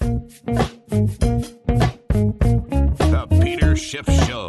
The Peter Schiff Show.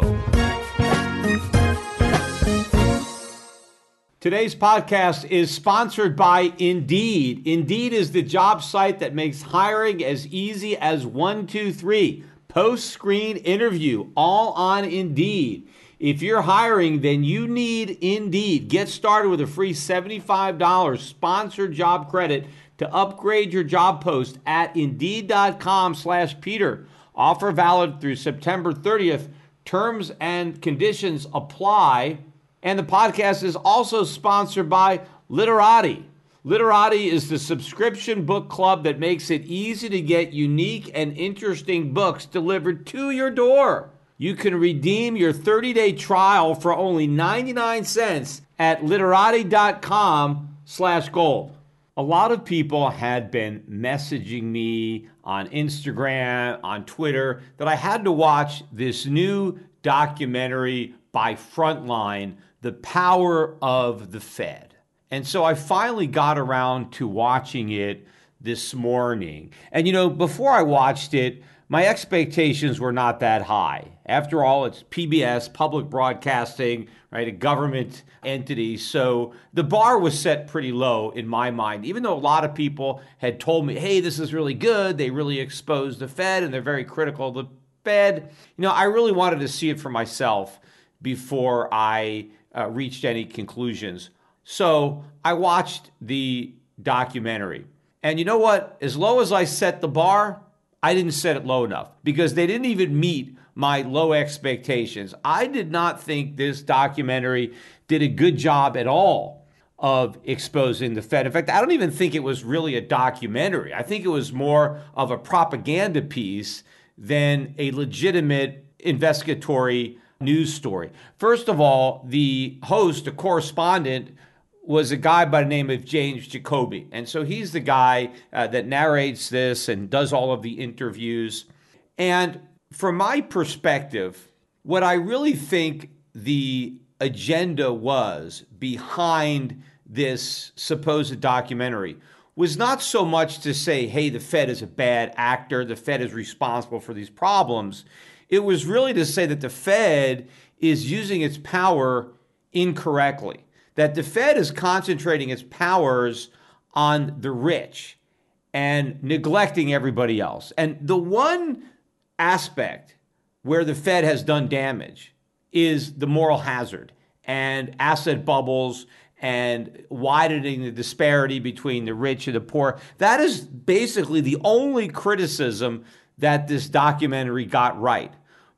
Today's podcast is sponsored by Indeed. Indeed is the job site that makes hiring as easy as one, two, three. Post screen interview, all on Indeed. If you're hiring, then you need Indeed. Get started with a free $75 sponsored job credit to upgrade your job post at indeed.com slash Peter. Offer valid through September 30th. Terms and conditions apply. And the podcast is also sponsored by Literati. Literati is the subscription book club that makes it easy to get unique and interesting books delivered to your door. You can redeem your 30-day trial for only 99 cents at literati.com slash gold a lot of people had been messaging me on Instagram, on Twitter, that I had to watch this new documentary by Frontline, The Power of the Fed. And so I finally got around to watching it this morning. And you know, before I watched it, my expectations were not that high. After all, it's PBS, public broadcasting, right, a government entity. So the bar was set pretty low in my mind, even though a lot of people had told me, hey, this is really good. They really exposed the Fed and they're very critical of the Fed. You know, I really wanted to see it for myself before I uh, reached any conclusions. So I watched the documentary. And you know what? As low as I set the bar, I didn't set it low enough because they didn't even meet my low expectations. I did not think this documentary did a good job at all of exposing the Fed. In fact, I don't even think it was really a documentary. I think it was more of a propaganda piece than a legitimate investigatory news story. First of all, the host, a correspondent, was a guy by the name of James Jacoby. And so he's the guy uh, that narrates this and does all of the interviews. And from my perspective, what I really think the agenda was behind this supposed documentary was not so much to say, hey, the Fed is a bad actor, the Fed is responsible for these problems. It was really to say that the Fed is using its power incorrectly that the Fed is concentrating its powers on the rich and neglecting everybody else. And the one aspect where the Fed has done damage is the moral hazard and asset bubbles and widening the disparity between the rich and the poor. That is basically the only criticism that this documentary got right.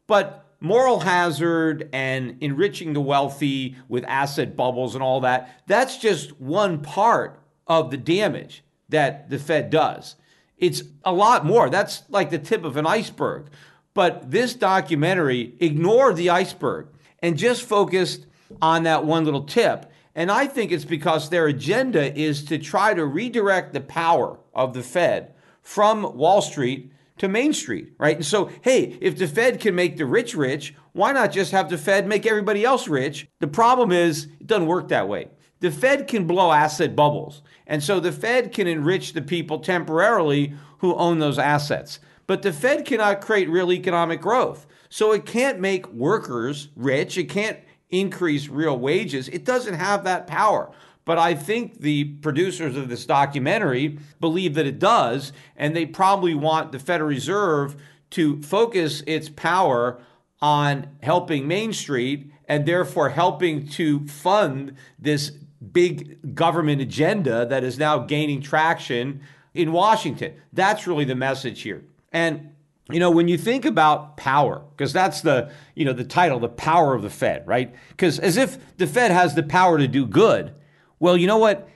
But moral hazard and enriching the wealthy with asset bubbles and all that, that's just one part of the damage that the Fed does. It's a lot more. That's like the tip of an iceberg. But this documentary ignored the iceberg and just focused on that one little tip. And I think it's because their agenda is to try to redirect the power of the Fed from Wall Street to Main Street, right? And so, hey, if the Fed can make the rich rich, why not just have the Fed make everybody else rich? The problem is, it doesn't work that way. The Fed can blow asset bubbles. And so the Fed can enrich the people temporarily who own those assets. But the Fed cannot create real economic growth. So it can't make workers rich. It can't increase real wages. It doesn't have that power. But I think the producers of this documentary believe that it does, and they probably want the Federal Reserve to focus its power on helping Main Street and therefore helping to fund this big government agenda that is now gaining traction in Washington. That's really the message here. And you know, when you think about power, because that's the, you know, the title, the power of the Fed, right? Because as if the Fed has the power to do good. Well, you know what?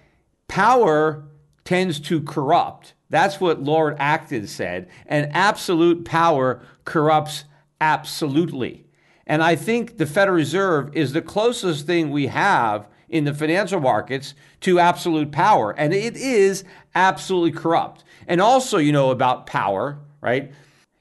Power tends to corrupt. That's what Lord Acton said. And absolute power corrupts absolutely. And I think the Federal Reserve is the closest thing we have in the financial markets to absolute power. And it is absolutely corrupt. And also, you know, about power, right?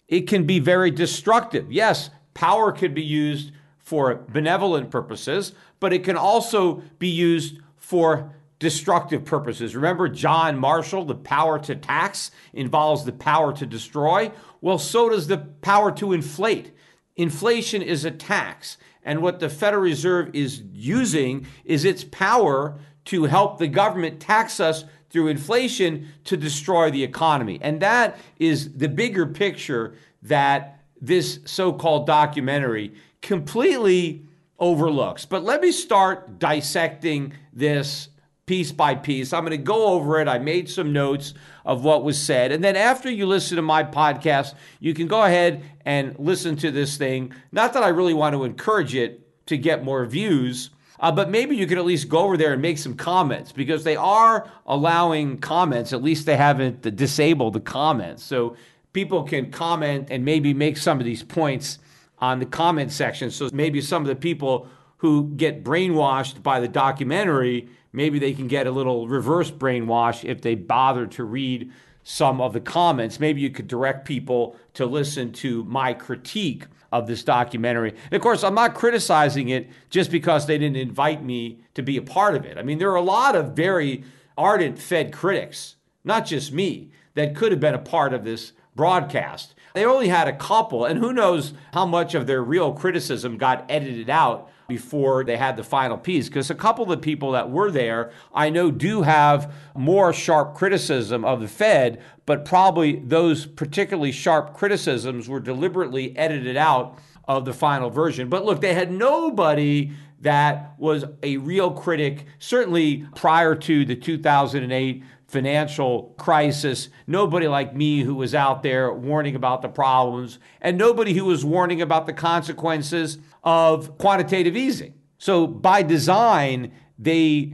It can be very destructive. Yes, power could be used for benevolent purposes, but it can also be used for destructive purposes. Remember John Marshall, the power to tax involves the power to destroy? Well, so does the power to inflate. Inflation is a tax. And what the Federal Reserve is using is its power to help the government tax us through inflation to destroy the economy. And that is the bigger picture that this so called documentary completely overlooks. But let me start dissecting this piece by piece. I'm going to go over it. I made some notes of what was said. And then after you listen to my podcast, you can go ahead and listen to this thing. Not that I really want to encourage it to get more views. Uh, but maybe you could at least go over there and make some comments because they are allowing comments. At least they haven't disabled the comments. So people can comment and maybe make some of these points on the comment section. So maybe some of the people who get brainwashed by the documentary, maybe they can get a little reverse brainwash if they bother to read some of the comments. Maybe you could direct people to listen to my critique of this documentary. And of course, I'm not criticizing it just because they didn't invite me to be a part of it. I mean, there are a lot of very ardent Fed critics, not just me, that could have been a part of this broadcast. They only had a couple, and who knows how much of their real criticism got edited out before they had the final piece. Because a couple of the people that were there, I know, do have more sharp criticism of the Fed, but probably those particularly sharp criticisms were deliberately edited out of the final version. But look, they had nobody that was a real critic, certainly prior to the 2008 financial crisis, nobody like me who was out there warning about the problems, and nobody who was warning about the consequences of quantitative easing. So, by design, they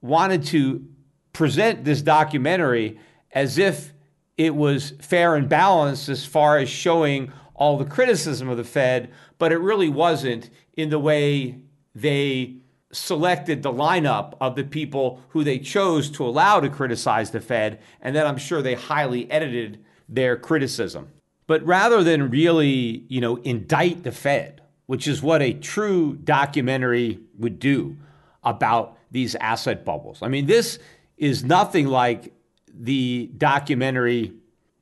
wanted to present this documentary as if it was fair and balanced as far as showing all the criticism of the Fed, but it really wasn't in the way they selected the lineup of the people who they chose to allow to criticize the Fed, and then I'm sure they highly edited their criticism. But rather than really, you know, indict the Fed, which is what a true documentary would do about these asset bubbles. I mean, this is nothing like the documentary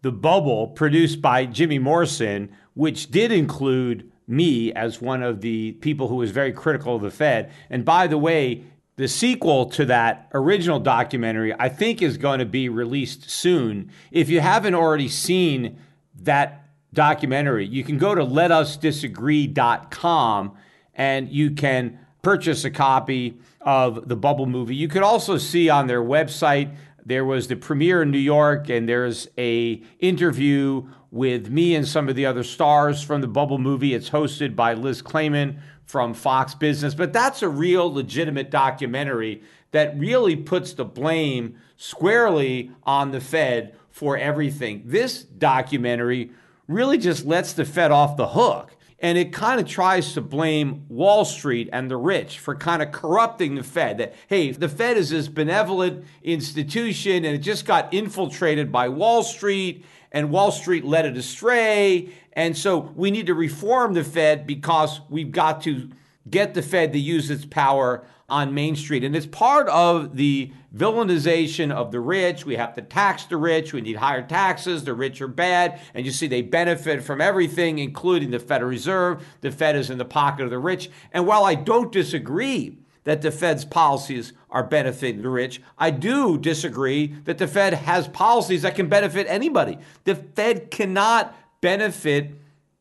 The Bubble produced by Jimmy Morrison, which did include me as one of the people who was very critical of the Fed. And by the way, the sequel to that original documentary, I think, is going to be released soon. If you haven't already seen that documentary, you can go to letusdisagree.com and you can purchase a copy of the Bubble movie. You could also see on their website there was the premiere in New York and there's a interview with me and some of the other stars from the Bubble movie. It's hosted by Liz Claman from Fox Business, but that's a real legitimate documentary that really puts the blame squarely on the Fed for everything. This documentary really just lets the Fed off the hook. and it kind of tries to blame Wall Street and the rich for kind of corrupting the Fed. That, hey, the Fed is this benevolent institution and it just got infiltrated by Wall Street and Wall Street led it astray. And so we need to reform the Fed because we've got to get the Fed to use its power on Main Street. And it's part of the villainization of the rich. We have to tax the rich. We need higher taxes. The rich are bad. And you see, they benefit from everything, including the Federal Reserve. The Fed is in the pocket of the rich. And while I don't disagree that the Fed's policies are benefiting the rich, I do disagree that the Fed has policies that can benefit anybody. The Fed cannot benefit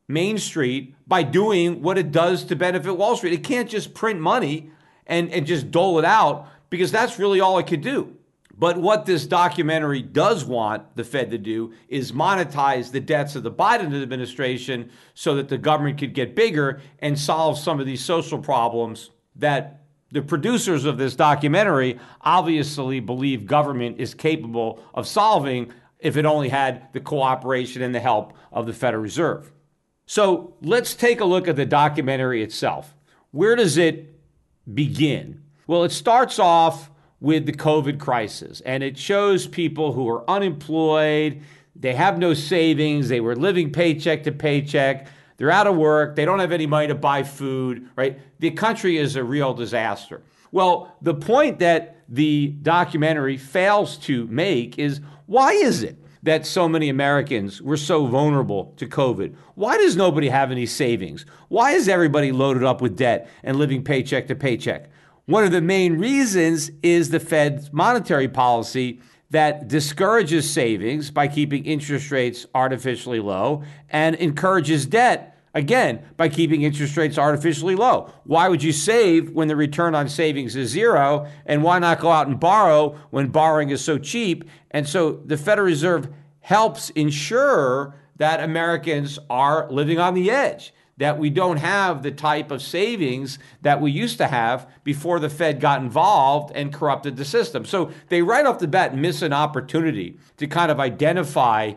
Main Street by doing what it does to benefit Wall Street. It can't just print money and, and just dole it out because that's really all it could do. But what this documentary does want the Fed to do is monetize the debts of the Biden administration so that the government could get bigger and solve some of these social problems that the producers of this documentary obviously believe government is capable of solving if it only had the cooperation and the help of the Federal Reserve. So let's take a look at the documentary itself. Where does it begin? Well, it starts off with the COVID crisis and it shows people who are unemployed, they have no savings, they were living paycheck to paycheck, they're out of work, they don't have any money to buy food, right? The country is a real disaster. Well, the point that the documentary fails to make is why is it that so many Americans were so vulnerable to COVID? Why does nobody have any savings? Why is everybody loaded up with debt and living paycheck to paycheck? One of the main reasons is the Fed's monetary policy that discourages savings by keeping interest rates artificially low and encourages debt again by keeping interest rates artificially low. Why would you save when the return on savings is zero? And why not go out and borrow when borrowing is so cheap? And so the Federal Reserve helps ensure that Americans are living on the edge that we don't have the type of savings that we used to have before the Fed got involved and corrupted the system. So they right off the bat miss an opportunity to kind of identify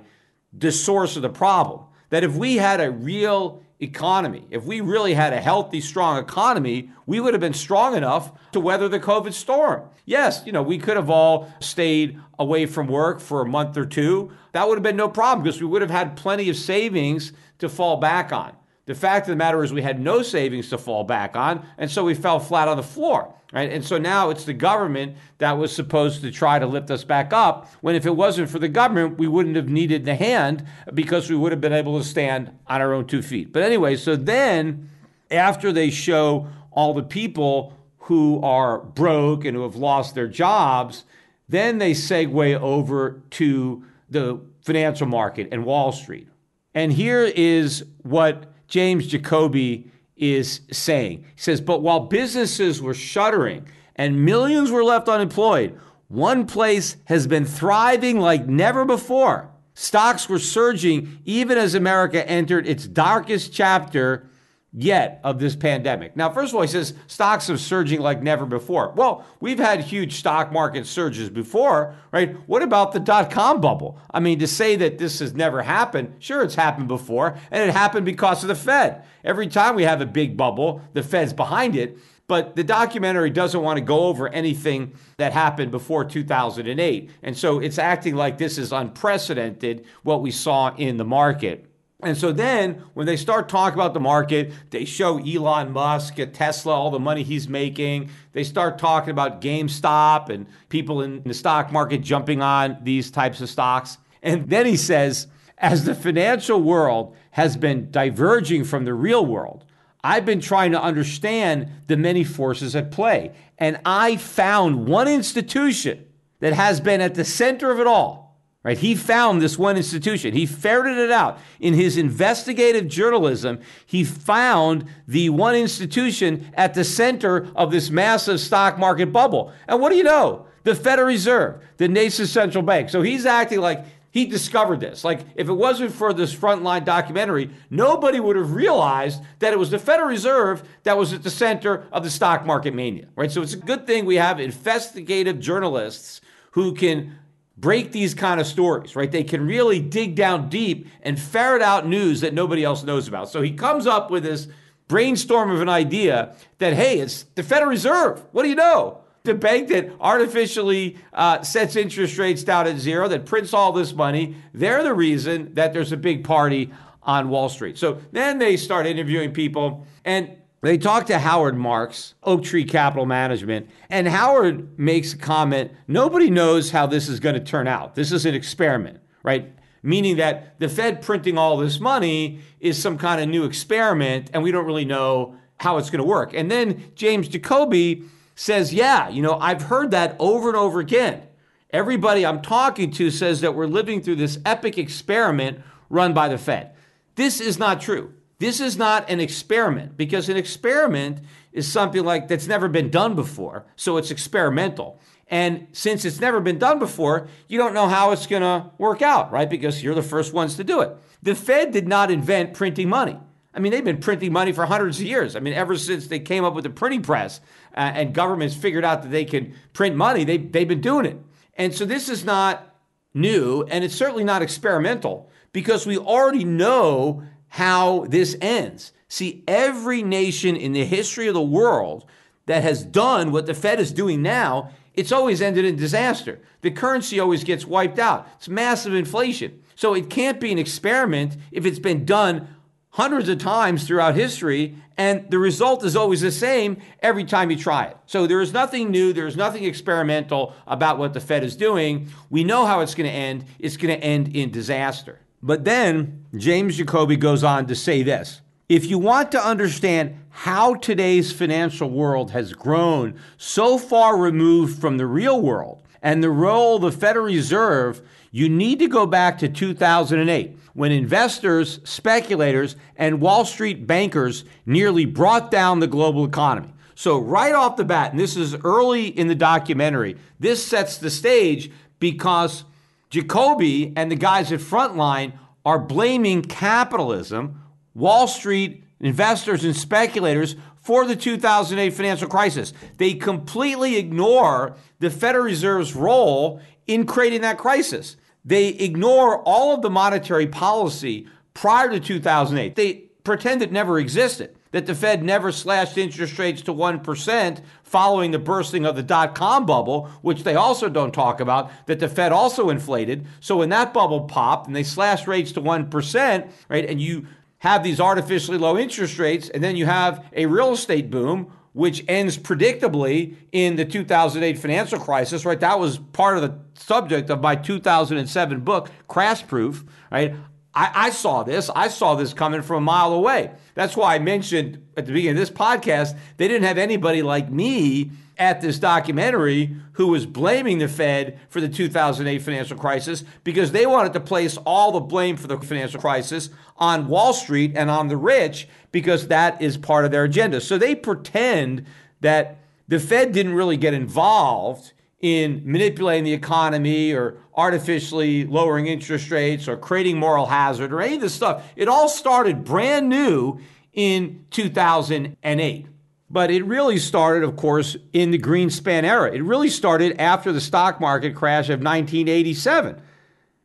the source of the problem. That if we had a real economy, if we really had a healthy, strong economy, we would have been strong enough to weather the COVID storm. Yes, you know, we could have all stayed away from work for a month or two. That would have been no problem because we would have had plenty of savings to fall back on. The fact of the matter is, we had no savings to fall back on, and so we fell flat on the floor. Right? And so now it's the government that was supposed to try to lift us back up. When if it wasn't for the government, we wouldn't have needed the hand because we would have been able to stand on our own two feet. But anyway, so then after they show all the people who are broke and who have lost their jobs, then they segue over to the financial market and Wall Street. And here is what James Jacoby is saying. He says, but while businesses were shuttering and millions were left unemployed, one place has been thriving like never before. Stocks were surging even as America entered its darkest chapter yet of this pandemic. Now, first of all, he says stocks are surging like never before. Well, we've had huge stock market surges before, right? What about the dot com bubble? I mean, to say that this has never happened, sure, it's happened before, and it happened because of the Fed. Every time we have a big bubble, the Fed's behind it. But the documentary doesn't want to go over anything that happened before 2008. And so it's acting like this is unprecedented, what we saw in the market. And so then when they start talking about the market, they show Elon Musk at Tesla, all the money he's making. They start talking about GameStop and people in the stock market jumping on these types of stocks. And then he says, as the financial world has been diverging from the real world, I've been trying to understand the many forces at play. And I found one institution that has been at the center of it all Right? He found this one institution. He ferreted it out. In his investigative journalism, he found the one institution at the center of this massive stock market bubble. And what do you know? The Federal Reserve, the nation's central bank. So he's acting like he discovered this. Like, if it wasn't for this frontline documentary, nobody would have realized that it was the Federal Reserve that was at the center of the stock market mania, right? So it's a good thing we have investigative journalists who can break these kind of stories, right? They can really dig down deep and ferret out news that nobody else knows about. So he comes up with this brainstorm of an idea that, hey, it's the Federal Reserve. What do you know? The bank that artificially uh, sets interest rates down at zero, that prints all this money, they're the reason that there's a big party on Wall Street. So then they start interviewing people, and they talk to Howard Marks, Oaktree Capital Management, and Howard makes a comment nobody knows how this is going to turn out. This is an experiment, right? Meaning that the Fed printing all this money is some kind of new experiment, and we don't really know how it's going to work. And then James Jacoby says, Yeah, you know, I've heard that over and over again. Everybody I'm talking to says that we're living through this epic experiment run by the Fed. This is not true. This is not an experiment because an experiment is something like that's never been done before. So it's experimental. And since it's never been done before, you don't know how it's going to work out, right? Because you're the first ones to do it. The Fed did not invent printing money. I mean, they've been printing money for hundreds of years. I mean, ever since they came up with the printing press uh, and governments figured out that they could print money, they, they've been doing it. And so this is not new, and it's certainly not experimental because we already know how this ends. See, every nation in the history of the world that has done what the Fed is doing now, it's always ended in disaster. The currency always gets wiped out. It's massive inflation. So it can't be an experiment if it's been done hundreds of times throughout history, and the result is always the same every time you try it. So there is nothing new, there is nothing experimental about what the Fed is doing. We know how it's going to end. It's going to end in disaster. But then James Jacoby goes on to say this if you want to understand how today's financial world has grown so far removed from the real world and the role of the Federal Reserve, you need to go back to 2008 when investors, speculators, and Wall Street bankers nearly brought down the global economy. So, right off the bat, and this is early in the documentary, this sets the stage because Jacoby and the guys at Frontline are blaming capitalism, Wall Street investors and speculators for the 2008 financial crisis. They completely ignore the Federal Reserve's role in creating that crisis. They ignore all of the monetary policy prior to 2008. They pretend it never existed that the Fed never slashed interest rates to 1% following the bursting of the dot com bubble, which they also don't talk about, that the Fed also inflated. So when that bubble popped and they slashed rates to 1%, right, and you have these artificially low interest rates, and then you have a real estate boom, which ends predictably in the 2008 financial crisis, right? That was part of the subject of my 2007 book, Crash Proof, right? I, I, saw this. I saw this coming from a mile away. That's why I mentioned at the beginning of this podcast, they didn't have anybody like me at this documentary who was blaming the Fed for the 2008 financial crisis because they wanted to place all the blame for the financial crisis on Wall Street and on the rich because that is part of their agenda. So they pretend that the Fed didn't really get involved in manipulating the economy or artificially lowering interest rates or creating moral hazard or any of this stuff. It all started brand new in 2008. But it really started, of course, in the Greenspan era. It really started after the stock market crash of 1987.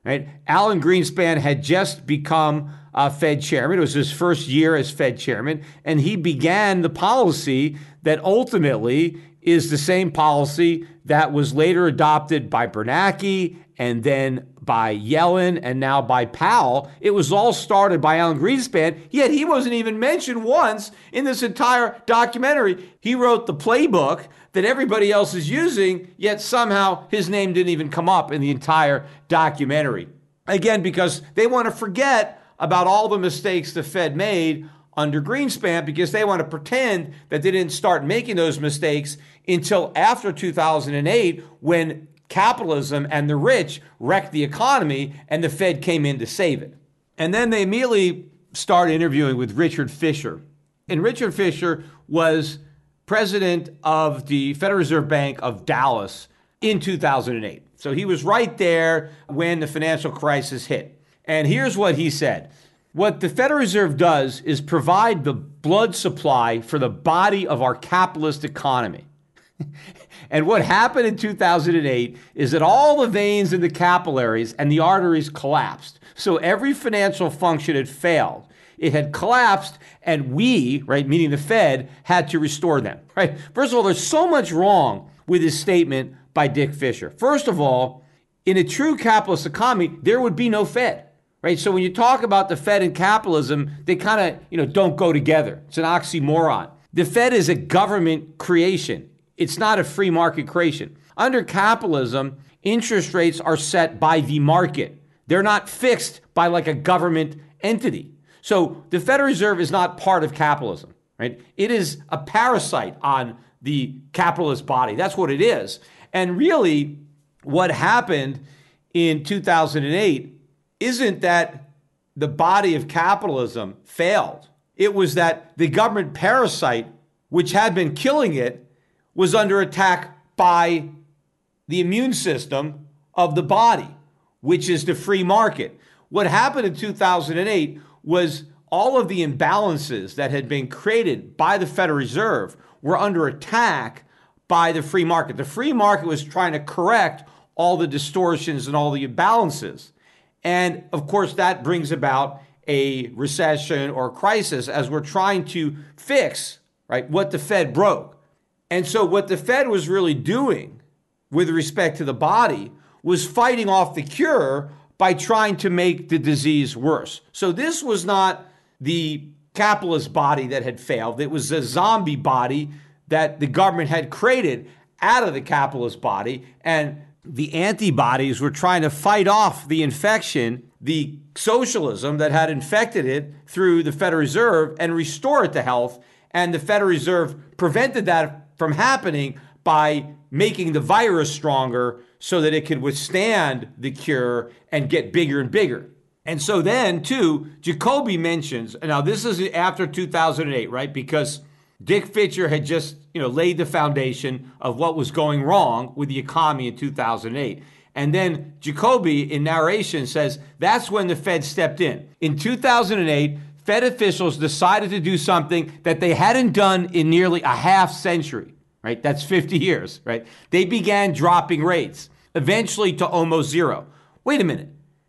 Right? Alan Greenspan had just become uh, Fed chairman. It was his first year as Fed chairman, and he began the policy that ultimately is the same policy that was later adopted by Bernanke and then by Yellen and now by Powell. It was all started by Alan Greenspan, yet he wasn't even mentioned once in this entire documentary. He wrote the playbook that everybody else is using, yet somehow his name didn't even come up in the entire documentary. Again, because they want to forget about all the mistakes the Fed made under Greenspan because they want to pretend that they didn't start making those mistakes until after 2008 when capitalism and the rich wrecked the economy and the Fed came in to save it. And then they immediately start interviewing with Richard Fisher. And Richard Fisher was president of the Federal Reserve Bank of Dallas in 2008. So he was right there when the financial crisis hit. And here's what he said What the Federal Reserve does is provide the blood supply for the body of our capitalist economy. And what happened in 2008 is that all the veins in the capillaries and the arteries collapsed. So every financial function had failed. It had collapsed, and we, right, meaning the Fed, had to restore them, right? First of all, there's so much wrong with this statement by Dick Fisher. First of all, in a true capitalist economy, there would be no Fed, right? So when you talk about the Fed and capitalism, they kind of, you know, don't go together. It's an oxymoron. The Fed is a government creation. It's not a free market creation. Under capitalism, interest rates are set by the market. They're not fixed by like a government entity. So the Federal Reserve is not part of capitalism, right? It is a parasite on the capitalist body. That's what it is. And really, what happened in 2008 isn't that the body of capitalism failed. It was that the government parasite, which had been killing it, was under attack by the immune system of the body, which is the free market. What happened in 2008 was all of the imbalances that had been created by the Federal Reserve were under attack by the free market. The free market was trying to correct all the distortions and all the imbalances. And of course, that brings about a recession or crisis as we're trying to fix right what the Fed broke. And so what the Fed was really doing with respect to the body was fighting off the cure by trying to make the disease worse. So this was not the capitalist body that had failed. It was a zombie body that the government had created out of the capitalist body. And the antibodies were trying to fight off the infection, the socialism that had infected it through the Federal Reserve and restore it to health. And the Federal Reserve prevented that from happening by making the virus stronger so that it could withstand the cure and get bigger and bigger. And so then, too, Jacoby mentions, now this is after 2008, right? Because Dick Fisher had just, you know, laid the foundation of what was going wrong with the economy in 2008. And then Jacoby in narration says that's when the Fed stepped in. In 2008, Fed officials decided to do something that they hadn't done in nearly a half century, right? That's 50 years, right? They began dropping rates, eventually to almost zero. Wait a minute.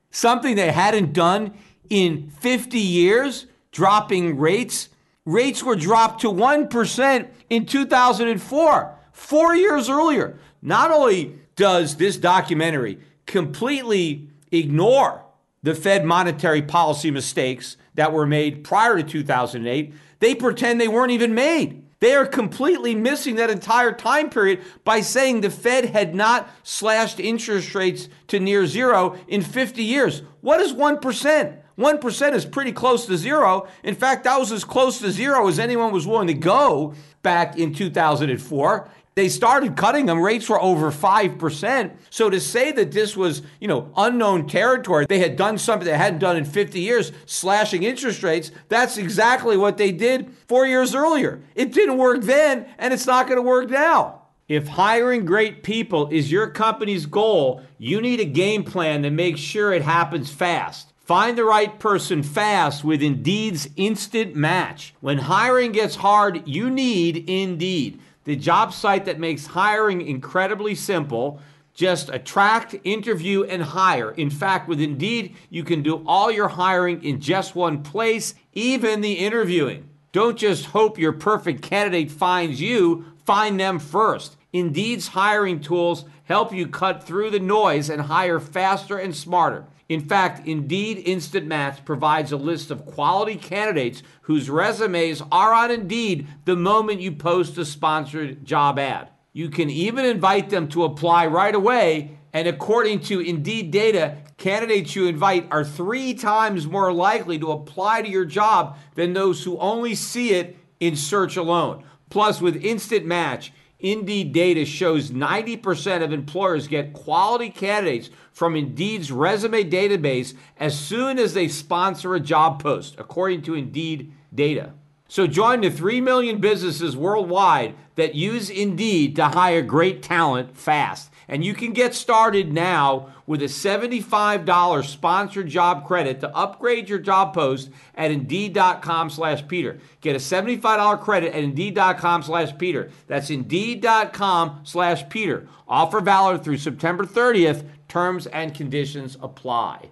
Something they hadn't done in 50 years, dropping rates. Rates were dropped to 1% in 2004, four years earlier. Not only does this documentary completely ignore the Fed monetary policy mistakes that were made prior to 2008, they pretend they weren't even made. They are completely missing that entire time period by saying the Fed had not slashed interest rates to near zero in 50 years. What is 1%? 1% is pretty close to zero. In fact, that was as close to zero as anyone was willing to go back in 2004 they started cutting them. Rates were over 5%. So to say that this was, you know, unknown territory, they had done something they hadn't done in 50 years, slashing interest rates, that's exactly what they did four years earlier. It didn't work then, and it's not going to work now. If hiring great people is your company's goal, you need a game plan to make sure it happens fast. Find the right person fast with Indeed's instant match. When hiring gets hard, you need Indeed the job site that makes hiring incredibly simple. Just attract, interview, and hire. In fact, with Indeed, you can do all your hiring in just one place, even the interviewing. Don't just hope your perfect candidate finds you, find them first. Indeed's hiring tools help you cut through the noise and hire faster and smarter. In fact, Indeed Instant Match provides a list of quality candidates whose resumes are on Indeed the moment you post a sponsored job ad. You can even invite them to apply right away, and according to Indeed data, candidates you invite are three times more likely to apply to your job than those who only see it in search alone. Plus, with Instant Match, Indeed data shows 90% of employers get quality candidates from Indeed's resume database as soon as they sponsor a job post, according to Indeed data. So join the 3 million businesses worldwide that use Indeed to hire great talent fast. And you can get started now with a $75 sponsored job credit to upgrade your job post at Indeed.com slash Peter. Get a $75 credit at Indeed.com slash Peter. That's Indeed.com slash Peter. Offer valid through September 30th. Terms and conditions apply.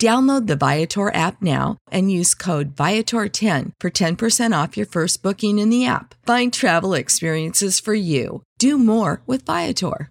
Download the Viator app now and use code Viator10 for 10% off your first booking in the app. Find travel experiences for you. Do more with Viator.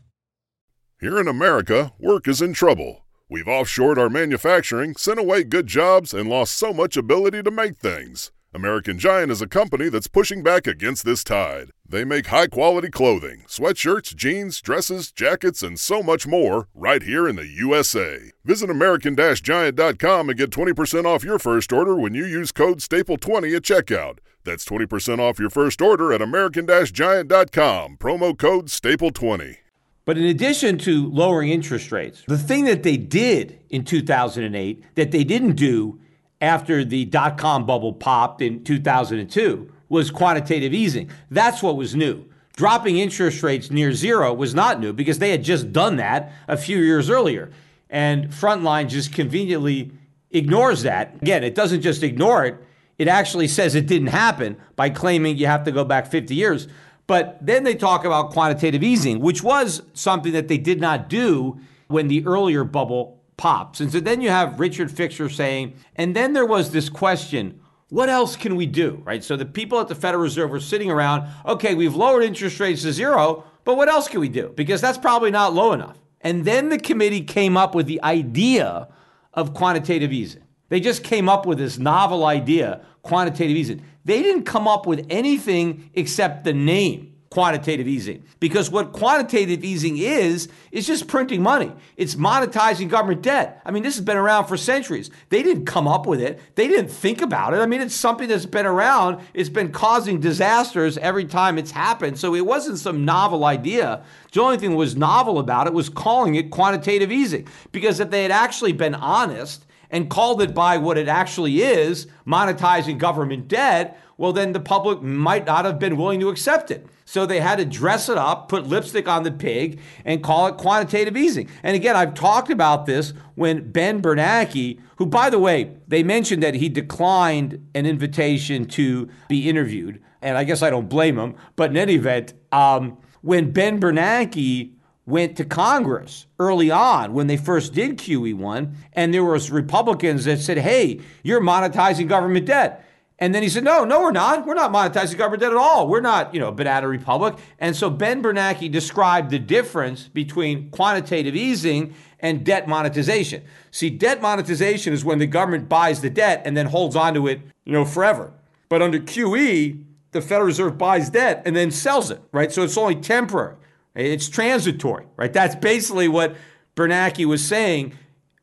Here in America, work is in trouble. We've offshored our manufacturing, sent away good jobs, and lost so much ability to make things. American Giant is a company that's pushing back against this tide. They make high quality clothing, sweatshirts, jeans, dresses, jackets, and so much more right here in the USA. Visit American Giant.com and get 20% off your first order when you use code STAPLE20 at checkout. That's 20% off your first order at American Giant.com, promo code STAPLE20. But in addition to lowering interest rates, the thing that they did in 2008 that they didn't do after the dot com bubble popped in 2002 was quantitative easing. That's what was new. Dropping interest rates near zero was not new because they had just done that a few years earlier. And Frontline just conveniently ignores that. Again, it doesn't just ignore it, it actually says it didn't happen by claiming you have to go back 50 years. But then they talk about quantitative easing, which was something that they did not do when the earlier bubble pops. And so then you have Richard Fisher saying, and then there was this question what else can we do, right? So the people at the Federal Reserve were sitting around, okay, we've lowered interest rates to zero, but what else can we do? Because that's probably not low enough. And then the committee came up with the idea of quantitative easing. They just came up with this novel idea, quantitative easing. They didn't come up with anything except the name quantitative easing. Because what quantitative easing is, is just printing money. It's monetizing government debt. I mean, this has been around for centuries. They didn't come up with it, they didn't think about it. I mean, it's something that's been around, it's been causing disasters every time it's happened. So it wasn't some novel idea. The only thing that was novel about it was calling it quantitative easing. Because if they had actually been honest, and called it by what it actually is, monetizing government debt, well, then the public might not have been willing to accept it. So they had to dress it up, put lipstick on the pig, and call it quantitative easing. And again, I've talked about this when Ben Bernanke, who, by the way, they mentioned that he declined an invitation to be interviewed. And I guess I don't blame him. But in any event, um, when Ben Bernanke went to Congress early on when they first did QE1, and there was Republicans that said, hey, you're monetizing government debt. And then he said, no, no, we're not. We're not monetizing government debt at all. We're not, you know, a banana republic. And so Ben Bernanke described the difference between quantitative easing and debt monetization. See, debt monetization is when the government buys the debt and then holds onto it, you know, forever. But under QE, the Federal Reserve buys debt and then sells it, right? So it's only temporary. It's transitory, right? That's basically what Bernanke was saying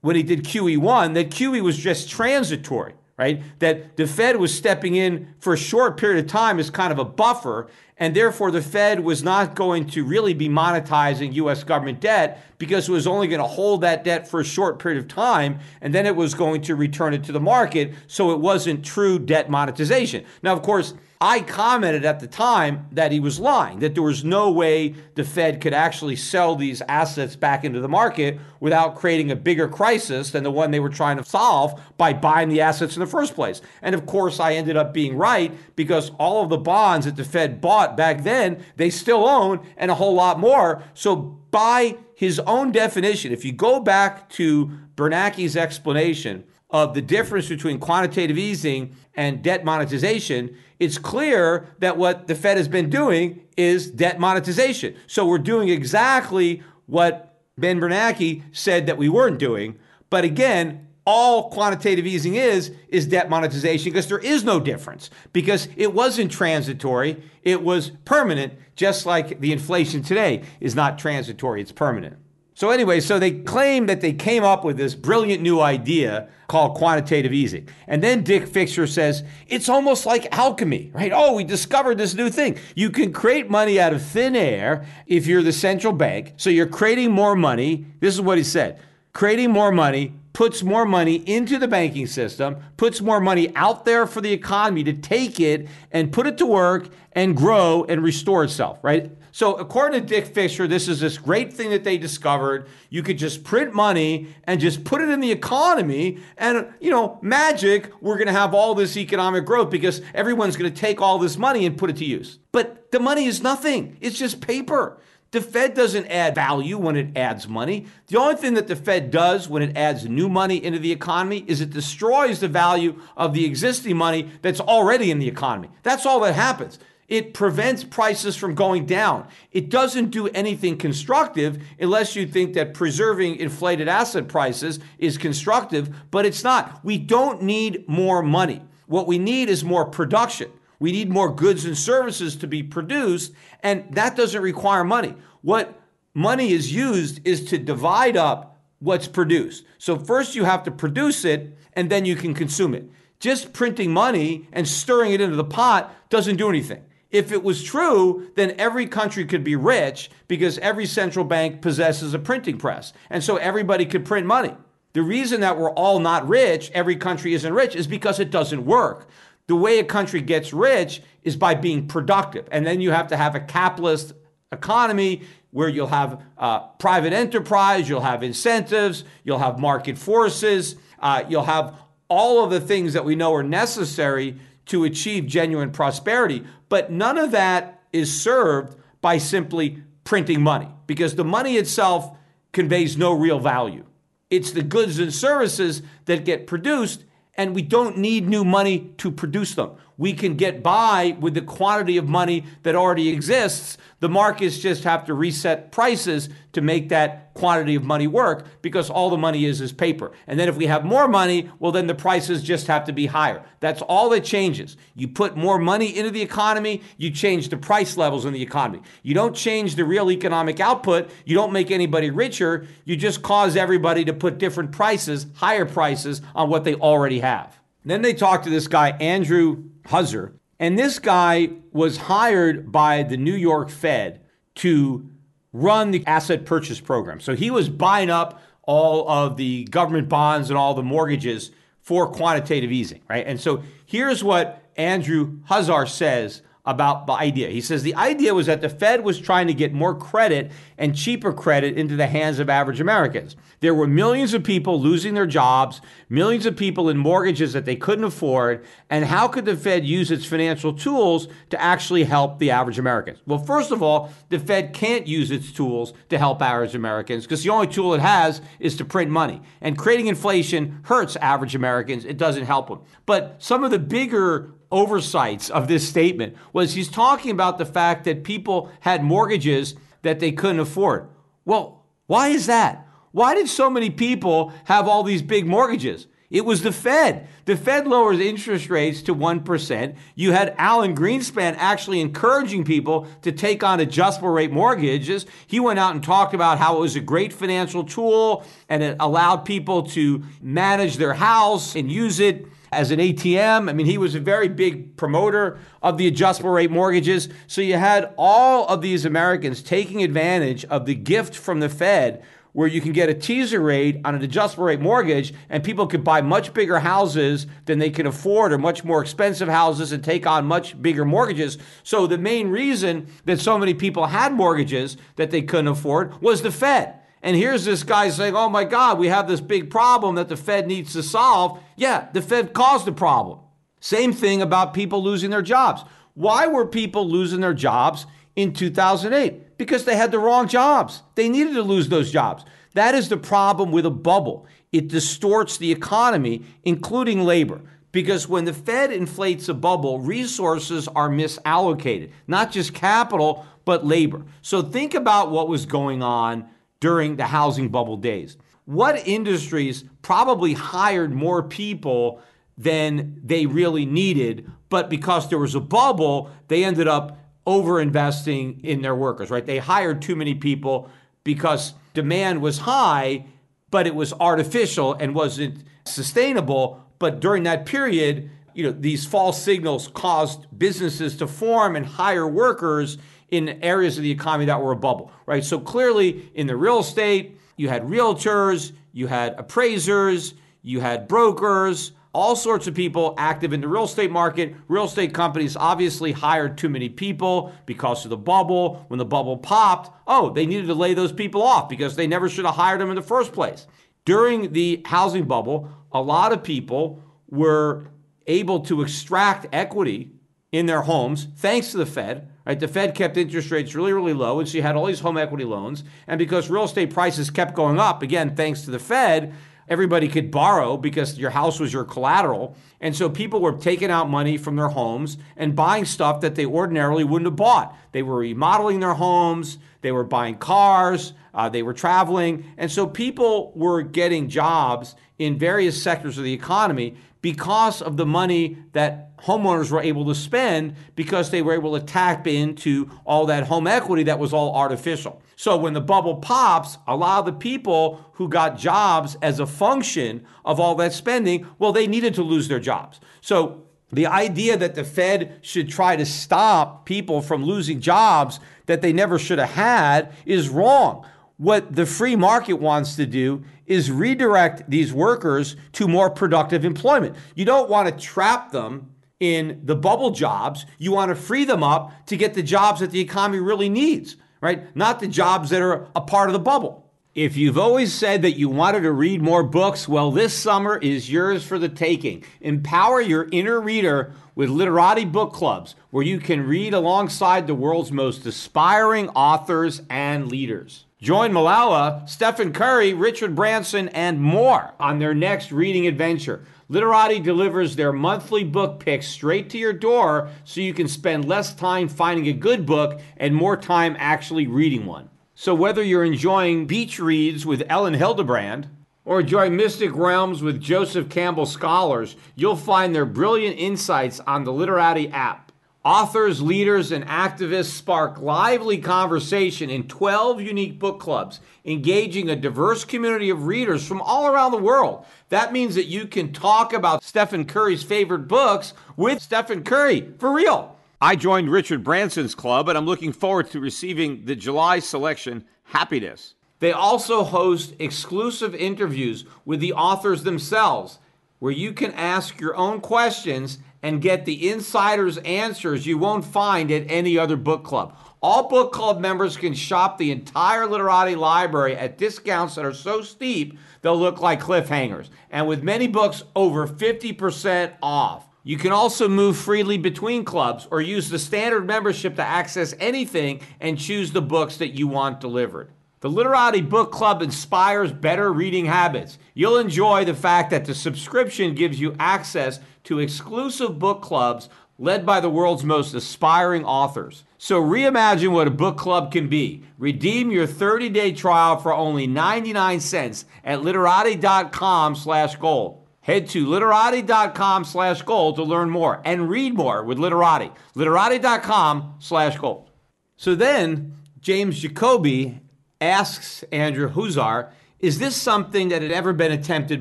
when he did QE1, that QE was just transitory right? That the Fed was stepping in for a short period of time as kind of a buffer, and therefore the Fed was not going to really be monetizing US government debt because it was only going to hold that debt for a short period of time, and then it was going to return it to the market, so it wasn't true debt monetization. Now, of course, I commented at the time that he was lying, that there was no way the Fed could actually sell these assets back into the market without creating a bigger crisis than the one they were trying to solve by buying the assets in the first place. And of course, I ended up being right because all of the bonds that the Fed bought back then, they still own and a whole lot more. So, by his own definition, if you go back to Bernanke's explanation, of the difference between quantitative easing and debt monetization, it's clear that what the Fed has been doing is debt monetization. So we're doing exactly what Ben Bernanke said that we weren't doing. But again, all quantitative easing is is debt monetization because there is no difference because it wasn't transitory it was permanent just like the inflation today is not transitory it's permanent so, anyway, so they claim that they came up with this brilliant new idea called quantitative easing. And then Dick Fisher says, it's almost like alchemy, right? Oh, we discovered this new thing. You can create money out of thin air if you're the central bank. So, you're creating more money. This is what he said creating more money puts more money into the banking system, puts more money out there for the economy to take it and put it to work and grow and restore itself, right? So, according to Dick Fisher, this is this great thing that they discovered. You could just print money and just put it in the economy, and, you know, magic, we're going to have all this economic growth because everyone's going to take all this money and put it to use. But the money is nothing, it's just paper. The Fed doesn't add value when it adds money. The only thing that the Fed does when it adds new money into the economy is it destroys the value of the existing money that's already in the economy. That's all that happens. It prevents prices from going down. It doesn't do anything constructive unless you think that preserving inflated asset prices is constructive, but it's not. We don't need more money. What we need is more production. We need more goods and services to be produced, and that doesn't require money. What money is used is to divide up what's produced. So, first you have to produce it, and then you can consume it. Just printing money and stirring it into the pot doesn't do anything. If it was true, then every country could be rich because every central bank possesses a printing press. And so everybody could print money. The reason that we're all not rich, every country isn't rich, is because it doesn't work. The way a country gets rich is by being productive. And then you have to have a capitalist economy where you'll have uh, private enterprise, you'll have incentives, you'll have market forces, uh, you'll have all of the things that we know are necessary to achieve genuine prosperity. But none of that is served by simply printing money because the money itself conveys no real value. It's the goods and services that get produced, and we don't need new money to produce them. We can get by with the quantity of money that already exists. The markets just have to reset prices to make that quantity of money work because all the money is is paper. And then if we have more money, well, then the prices just have to be higher. That's all that changes. You put more money into the economy, you change the price levels in the economy. You don't change the real economic output, you don't make anybody richer, you just cause everybody to put different prices, higher prices on what they already have. Then they talked to this guy, Andrew Huszar, and this guy was hired by the New York Fed to run the asset purchase program. So he was buying up all of the government bonds and all the mortgages for quantitative easing, right? And so here's what Andrew Huszar says about the idea. He says the idea was that the Fed was trying to get more credit and cheaper credit into the hands of average Americans. There were millions of people losing their jobs, millions of people in mortgages that they couldn't afford, and how could the Fed use its financial tools to actually help the average Americans? Well, first of all, the Fed can't use its tools to help average Americans because the only tool it has is to print money. And creating inflation hurts average Americans, it doesn't help them. But some of the bigger oversights of this statement was he's talking about the fact that people had mortgages that they couldn't afford. Well, why is that? Why did so many people have all these big mortgages? It was the Fed. The Fed lowers interest rates to 1%. You had Alan Greenspan actually encouraging people to take on adjustable rate mortgages. He went out and talked about how it was a great financial tool and it allowed people to manage their house and use it as an ATM. I mean, he was a very big promoter of the adjustable rate mortgages. So you had all of these Americans taking advantage of the gift from the Fed where you can get a teaser rate on an adjustable rate mortgage and people could buy much bigger houses than they can afford or much more expensive houses and take on much bigger mortgages. So the main reason that so many people had mortgages that they couldn't afford was the Fed. And here's this guy saying, oh my God, we have this big problem that the Fed needs to solve. Yeah, the Fed caused the problem. Same thing about people losing their jobs. Why were people losing their jobs in 2008? Because they had the wrong jobs. They needed to lose those jobs. That is the problem with a bubble. It distorts the economy, including labor. Because when the Fed inflates a bubble, resources are misallocated, not just capital, but labor. So think about what was going on during the housing bubble days. What industries probably hired more people than they really needed, but because there was a bubble, they ended up over investing in their workers, right? They hired too many people because demand was high, but it was artificial and wasn't sustainable. But during that period, you know, these false signals caused businesses to form and hire workers in areas of the economy that were a bubble, right? So clearly in the real estate, you had realtors, you had appraisers, you had brokers, all sorts of people active in the real estate market. Real estate companies obviously hired too many people because of the bubble. When the bubble popped, oh, they needed to lay those people off because they never should have hired them in the first place. During the housing bubble, a lot of people were able to extract equity in their homes thanks to the Fed Right? The Fed kept interest rates really, really low, and so you had all these home equity loans. And because real estate prices kept going up, again, thanks to the Fed, everybody could borrow because your house was your collateral. And so people were taking out money from their homes and buying stuff that they ordinarily wouldn't have bought. They were remodeling their homes, they were buying cars, uh, they were traveling. And so people were getting jobs in various sectors of the economy because of the money that homeowners were able to spend because they were able to tap into all that home equity that was all artificial. So when the bubble pops, a lot of the people who got jobs as a function of all that spending, well, they needed to lose their jobs. So the idea that the Fed should try to stop people from losing jobs that they never should have had is wrong. What the free market wants to do is redirect these workers to more productive employment. You don't want to trap them in the bubble jobs. You want to free them up to get the jobs that the economy really needs, right? Not the jobs that are a part of the bubble. If you've always said that you wanted to read more books, well, this summer is yours for the taking. Empower your inner reader with Literati book clubs, where you can read alongside the world's most aspiring authors and leaders. Join Malala, Stephen Curry, Richard Branson, and more on their next reading adventure. Literati delivers their monthly book picks straight to your door so you can spend less time finding a good book and more time actually reading one. So, whether you're enjoying beach reads with Elin Hilderbrand or enjoy Mystic Realms with Joseph Campbell Scholars, you'll find their brilliant insights on the Literati app. Authors, leaders, and activists spark lively conversation in 12 unique book clubs, engaging a diverse community of readers from all around the world. That means that you can talk about Stephen Curry's favorite books with Stephen Curry for real. I joined Richard Branson's club, and I'm looking forward to receiving the July selection, Happiness. They also host exclusive interviews with the authors themselves, where you can ask your own questions and get the insider's answers you won't find at any other book club. All book club members can shop the entire Literati library at discounts that are so steep they'll look like cliffhangers, and with many books over 50% off. You can also move freely between clubs or use the standard membership to access anything and choose the books that you want delivered. The Literati Book Club inspires better reading habits. You'll enjoy the fact that the subscription gives you access to exclusive book clubs led by the world's most aspiring authors. So reimagine what a book club can be. Redeem your 30-day trial for only 99 cents at literati.com slash gold. Head to literati.com slash gold to learn more and read more with Literati. Literati.com slash gold. So then James Jacoby asks Andrew Huszar, is this something that had ever been attempted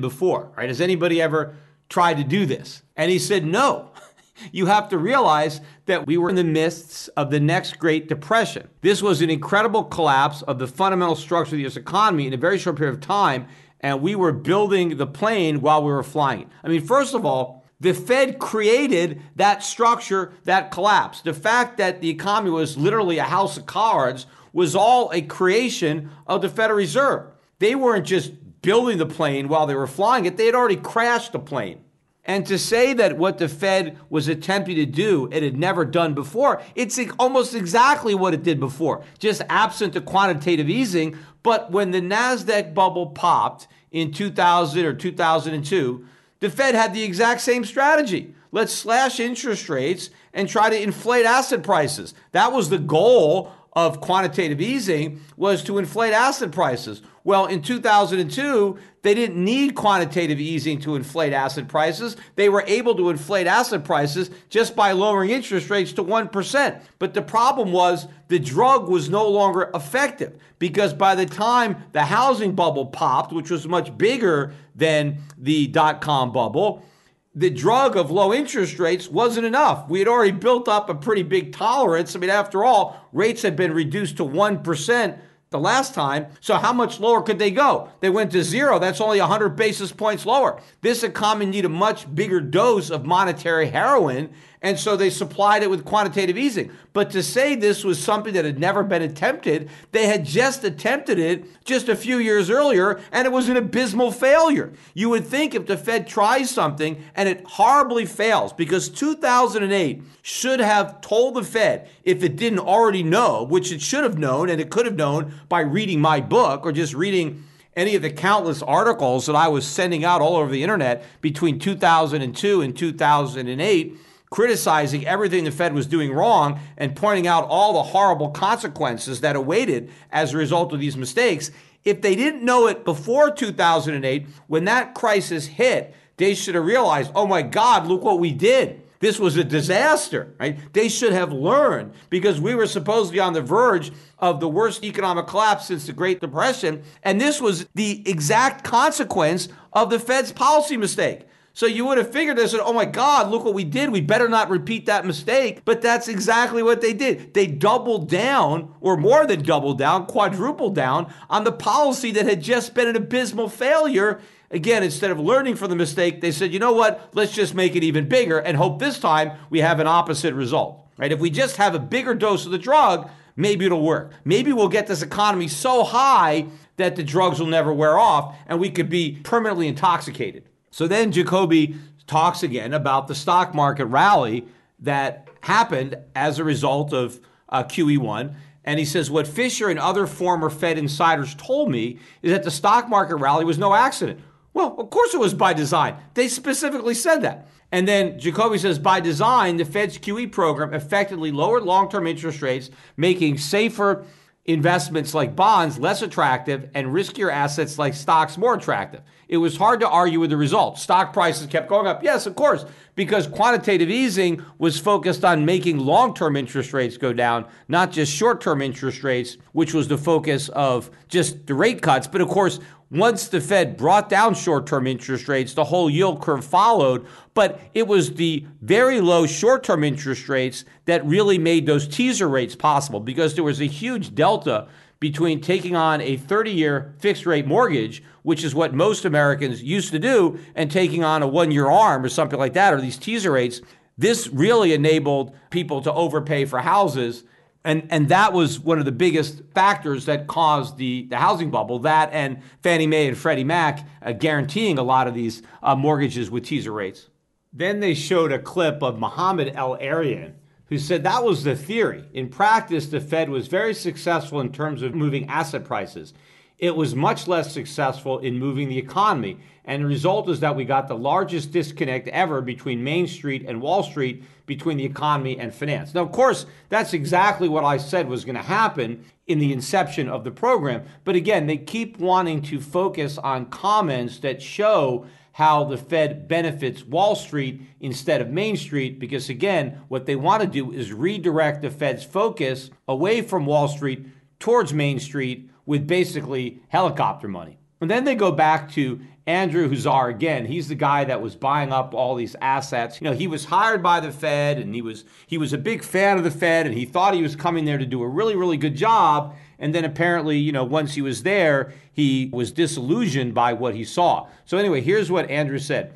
before? Right? Has anybody ever tried to do this? And he said, no. You have to realize that we were in the midst of the next Great Depression. This was an incredible collapse of the fundamental structure of the US economy in a very short period of time, and we were building the plane while we were flying it. I mean, first of all, the Fed created that structure, that collapse. The fact that the economy was literally a house of cards was all a creation of the Federal Reserve. They weren't just building the plane while they were flying it, they had already crashed the plane. And to say that what the Fed was attempting to do, it had never done before, it's almost exactly what it did before, just absent the quantitative easing. But when the NASDAQ bubble popped in 2000 or 2002, the Fed had the exact same strategy. Let's slash interest rates and try to inflate asset prices. That was the goal of quantitative easing was to inflate asset prices. Well, in 2002, they didn't need quantitative easing to inflate asset prices. They were able to inflate asset prices just by lowering interest rates to 1%. But the problem was the drug was no longer effective because by the time the housing bubble popped, which was much bigger than the dot com bubble, the drug of low interest rates wasn't enough. We had already built up a pretty big tolerance. I mean, after all, rates had been reduced to 1% the last time. So how much lower could they go? They went to zero. That's only 100 basis points lower. This economy needed a much bigger dose of monetary heroin, and so they supplied it with quantitative easing. But to say this was something that had never been attempted, they had just attempted it just a few years earlier, and it was an abysmal failure. You would think if the Fed tries something and it horribly fails, because 2008 should have told the Fed, if it didn't already know, which it should have known, and it could have known by reading my book or just reading any of the countless articles that I was sending out all over the internet between 2002 and 2008 criticizing everything the Fed was doing wrong and pointing out all the horrible consequences that awaited as a result of these mistakes. If they didn't know it before 2008, when that crisis hit, they should have realized, oh my God, look what we did. This was a disaster, right? They should have learned because we were supposedly on the verge of the worst economic collapse since the Great Depression. And this was the exact consequence of the Fed's policy mistake. So you would have figured this, and oh my God, look what we did. We better not repeat that mistake. But that's exactly what they did. They doubled down, or more than doubled down, quadrupled down on the policy that had just been an abysmal failure. Again, instead of learning from the mistake, they said, you know what, let's just make it even bigger and hope this time we have an opposite result. Right? If we just have a bigger dose of the drug, maybe it'll work. Maybe we'll get this economy so high that the drugs will never wear off and we could be permanently intoxicated. So then Jacoby talks again about the stock market rally that happened as a result of uh, QE1. And he says, What Fisher and other former Fed insiders told me is that the stock market rally was no accident. Well, of course it was by design. They specifically said that. And then Jacoby says, by design, the Fed's QE program effectively lowered long term interest rates, making safer investments like bonds less attractive and riskier assets like stocks more attractive. It was hard to argue with the results. Stock prices kept going up. Yes, of course, because quantitative easing was focused on making long term interest rates go down, not just short term interest rates, which was the focus of just the rate cuts. But of course, once the Fed brought down short term interest rates, the whole yield curve followed. But it was the very low short term interest rates that really made those teaser rates possible because there was a huge delta between taking on a 30 year fixed rate mortgage, which is what most Americans used to do, and taking on a one year ARM or something like that, or these teaser rates. This really enabled people to overpay for houses and and that was one of the biggest factors that caused the, the housing bubble. That and Fannie Mae and Freddie Mac uh, guaranteeing a lot of these uh, mortgages with teaser rates. Then they showed a clip of Mohamed El-Erian, who said that was the theory. In practice, the Fed was very successful in terms of moving asset prices. It was much less successful in moving the economy. And the result is that we got the largest disconnect ever between Main Street and Wall Street between the economy and finance. Now, of course, that's exactly what I said was going to happen in the inception of the program. But again, they keep wanting to focus on comments that show how the Fed benefits Wall Street instead of Main Street, because again, what they want to do is redirect the Fed's focus away from Wall Street towards Main Street with basically helicopter money. And then they go back to Andrew Huszar again, he's the guy that was buying up all these assets. You know, he was hired by the Fed and he was he was a big fan of the Fed and he thought he was coming there to do a really really good job and then apparently, you know, once he was there, he was disillusioned by what he saw. So anyway, here's what Andrew said.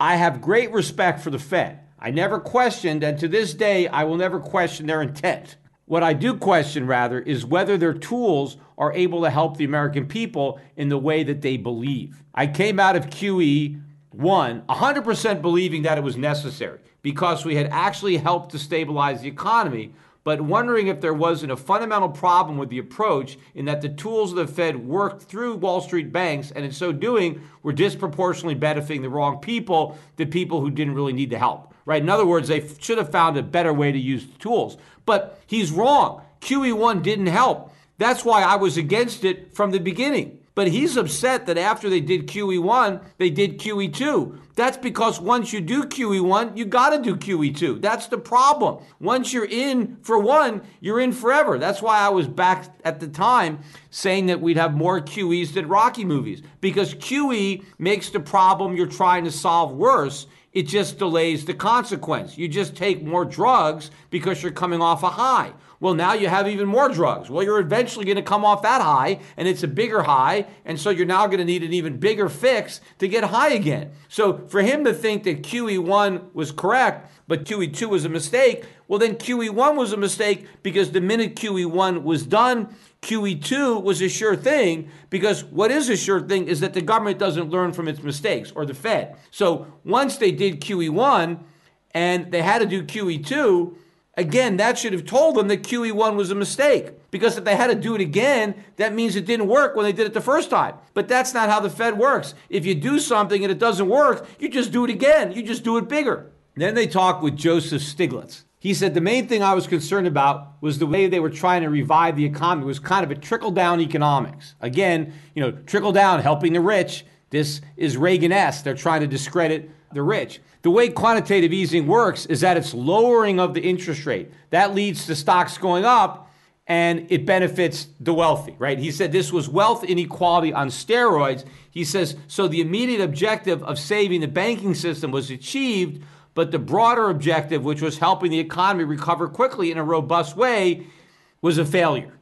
I have great respect for the Fed. I never questioned and to this day I will never question their intent. What I do question, rather, is whether their tools are able to help the American people in the way that they believe. I came out of QE 1 100% believing that it was necessary because we had actually helped to stabilize the economy, but wondering if there wasn't a fundamental problem with the approach in that the tools of the Fed worked through Wall Street banks and in so doing were disproportionately benefiting the wrong people, the people who didn't really need the help. Right? In other words, they should have found a better way to use the tools. But he's wrong. QE1 didn't help. That's why I was against it from the beginning. But he's upset that after they did QE1, they did QE2. That's because once you do QE1, you got to do QE2. That's the problem. Once you're in for one, you're in forever. That's why I was back at the time saying that we'd have more QEs than Rocky movies because QE makes the problem you're trying to solve worse it just delays the consequence. You just take more drugs because you're coming off a high. Well, now you have even more drugs. Well, you're eventually going to come off that high, and it's a bigger high, and so you're now going to need an even bigger fix to get high again. So for him to think that QE1 was correct, but QE2 was a mistake, well, then QE1 was a mistake because the minute QE1 was done, QE2 was a sure thing because what is a sure thing is that the government doesn't learn from its mistakes or the Fed. So once they did QE1 and they had to do QE2, again, that should have told them that QE1 was a mistake. Because if they had to do it again, that means it didn't work when they did it the first time. But that's not how the Fed works. If you do something and it doesn't work, you just do it again. You just do it bigger. Then they talked with Joseph Stiglitz. He said the main thing I was concerned about was the way they were trying to revive the economy it was kind of a trickle down economics. Again, you know, trickle down, helping the rich. This is Reagan-esque. They're trying to discredit the rich. The way quantitative easing works is that it's lowering of the interest rate. That leads to stocks going up and it benefits the wealthy, right? He said this was wealth inequality on steroids. He says so the immediate objective of saving the banking system was achieved but the broader objective, which was helping the economy recover quickly in a robust way, was a failure.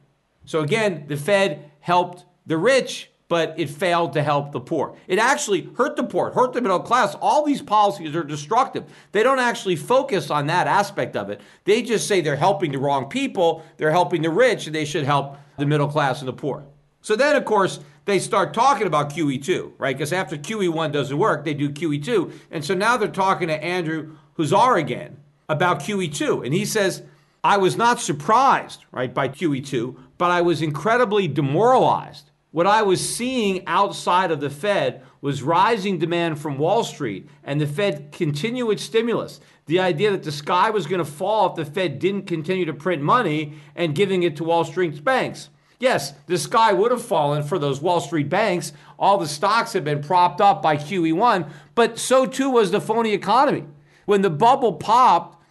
So again, the Fed helped the rich, but it failed to help the poor. It actually hurt the poor, hurt the middle class. All these policies are destructive. They don't actually focus on that aspect of it. They just say they're helping the wrong people, they're helping the rich, and they should help the middle class and the poor. So then, of course, they start talking about QE2, right? Because after QE1 doesn't work, they do QE2. And so now they're talking to Andrew Huszar again about QE2. And he says, I was not surprised, right, by QE2, but I was incredibly demoralized. What I was seeing outside of the Fed was rising demand from Wall Street and the Fed continue its stimulus. The idea that the sky was going to fall if the Fed didn't continue to print money and giving it to Wall Street's banks. Yes, the sky would have fallen for those Wall Street banks. All the stocks had been propped up by QE1, but so too was the phony economy. When the bubble popped,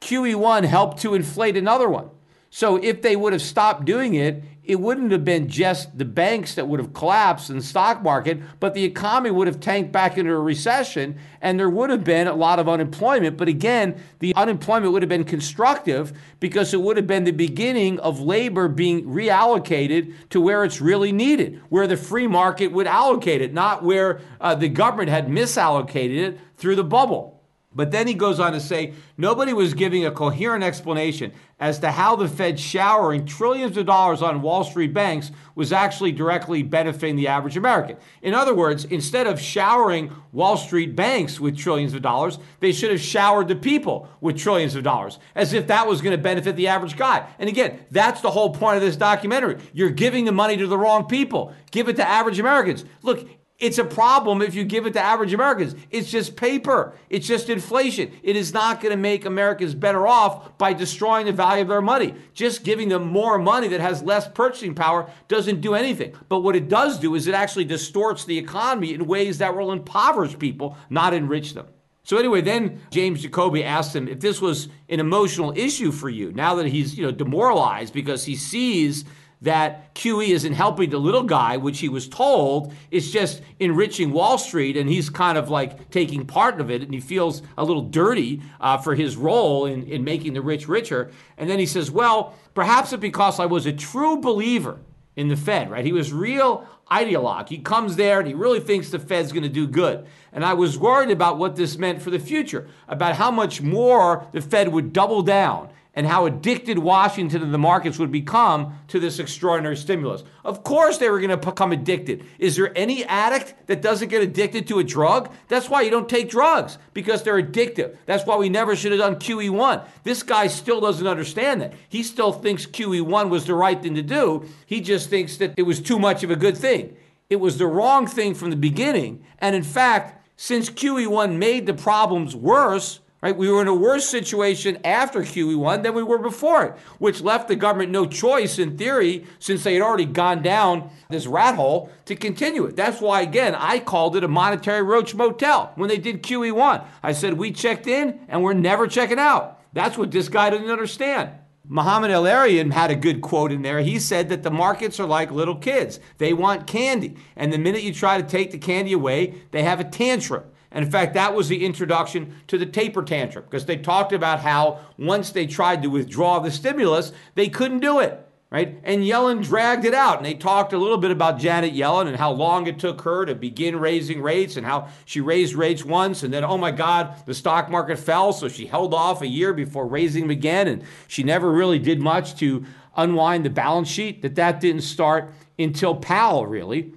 QE1 helped to inflate another one. So if they would have stopped doing it, it wouldn't have been just the banks that would have collapsed in the stock market, but the economy would have tanked back into a recession and there would have been a lot of unemployment. But again, the unemployment would have been constructive because it would have been the beginning of labor being reallocated to where it's really needed, where the free market would allocate it, not where uh, the government had misallocated it through the bubble. But then he goes on to say nobody was giving a coherent explanation as to how the Fed showering trillions of dollars on Wall Street banks was actually directly benefiting the average American. In other words, instead of showering Wall Street banks with trillions of dollars, they should have showered the people with trillions of dollars, as if that was going to benefit the average guy. And again, that's the whole point of this documentary. You're giving the money to the wrong people. Give it to average Americans. Look, it's a problem if you give it to average Americans. It's just paper. It's just inflation. It is not going to make Americans better off by destroying the value of their money. Just giving them more money that has less purchasing power doesn't do anything. But what it does do is it actually distorts the economy in ways that will impoverish people, not enrich them. So anyway, then James Jacoby asked him if this was an emotional issue for you now that he's, you know, demoralized because he sees that QE isn't helping the little guy, which he was told is just enriching Wall Street, and he's kind of like taking part of it, and he feels a little dirty uh, for his role in, in making the rich richer. And then he says, Well, perhaps it's because I was a true believer in the Fed, right? He was real ideologue. He comes there and he really thinks the Fed's going to do good. And I was worried about what this meant for the future, about how much more the Fed would double down and how addicted Washington and the markets would become to this extraordinary stimulus. Of course, they were going to become addicted. Is there any addict that doesn't get addicted to a drug? That's why you don't take drugs, because they're addictive. That's why we never should have done QE1. This guy still doesn't understand that. He still thinks QE1 was the right thing to do. He just thinks that it was too much of a good thing. It was the wrong thing from the beginning. And in fact, since QE1 made the problems worse, Right? We were in a worse situation after QE1 than we were before it, which left the government no choice, in theory, since they had already gone down this rat hole, to continue it. That's why, again, I called it a monetary roach motel when they did QE1. I said, we checked in and we're never checking out. That's what this guy didn't understand. Mohamed El-Erian had a good quote in there. He said that the markets are like little kids. They want candy. And the minute you try to take the candy away, they have a tantrum. And in fact, that was the introduction to the taper tantrum because they talked about how once they tried to withdraw the stimulus, they couldn't do it. Right? And Yellen dragged it out. And they talked a little bit about Janet Yellen and how long it took her to begin raising rates and how she raised rates once. And then, oh my God, the stock market fell. So she held off a year before raising them again. And she never really did much to unwind the balance sheet. That that didn't start until Powell, really.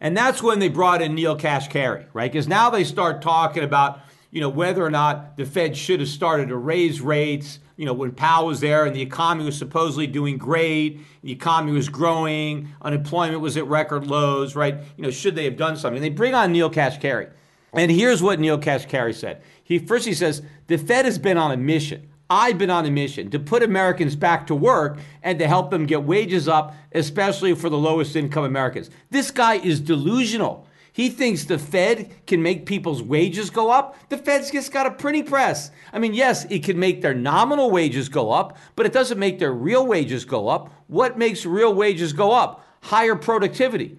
And that's when they brought in Neel Kashkari, right? Because now they start talking about, you know, whether or not the Fed should have started to raise rates, you know, when Powell was there and the economy was supposedly doing great, the economy was growing, unemployment was at record lows, right? You know, should they have done something? And they bring on Neel Kashkari. And here's what Neel Kashkari said. He first he says, the Fed has been on a mission. I've been on a mission to put Americans back to work and to help them get wages up, especially for the lowest income Americans. This guy is delusional. He thinks the Fed can make people's wages go up. The Fed's just got a printing press. I mean, yes, it can make their nominal wages go up, but it doesn't make their real wages go up. What makes real wages go up? Higher productivity.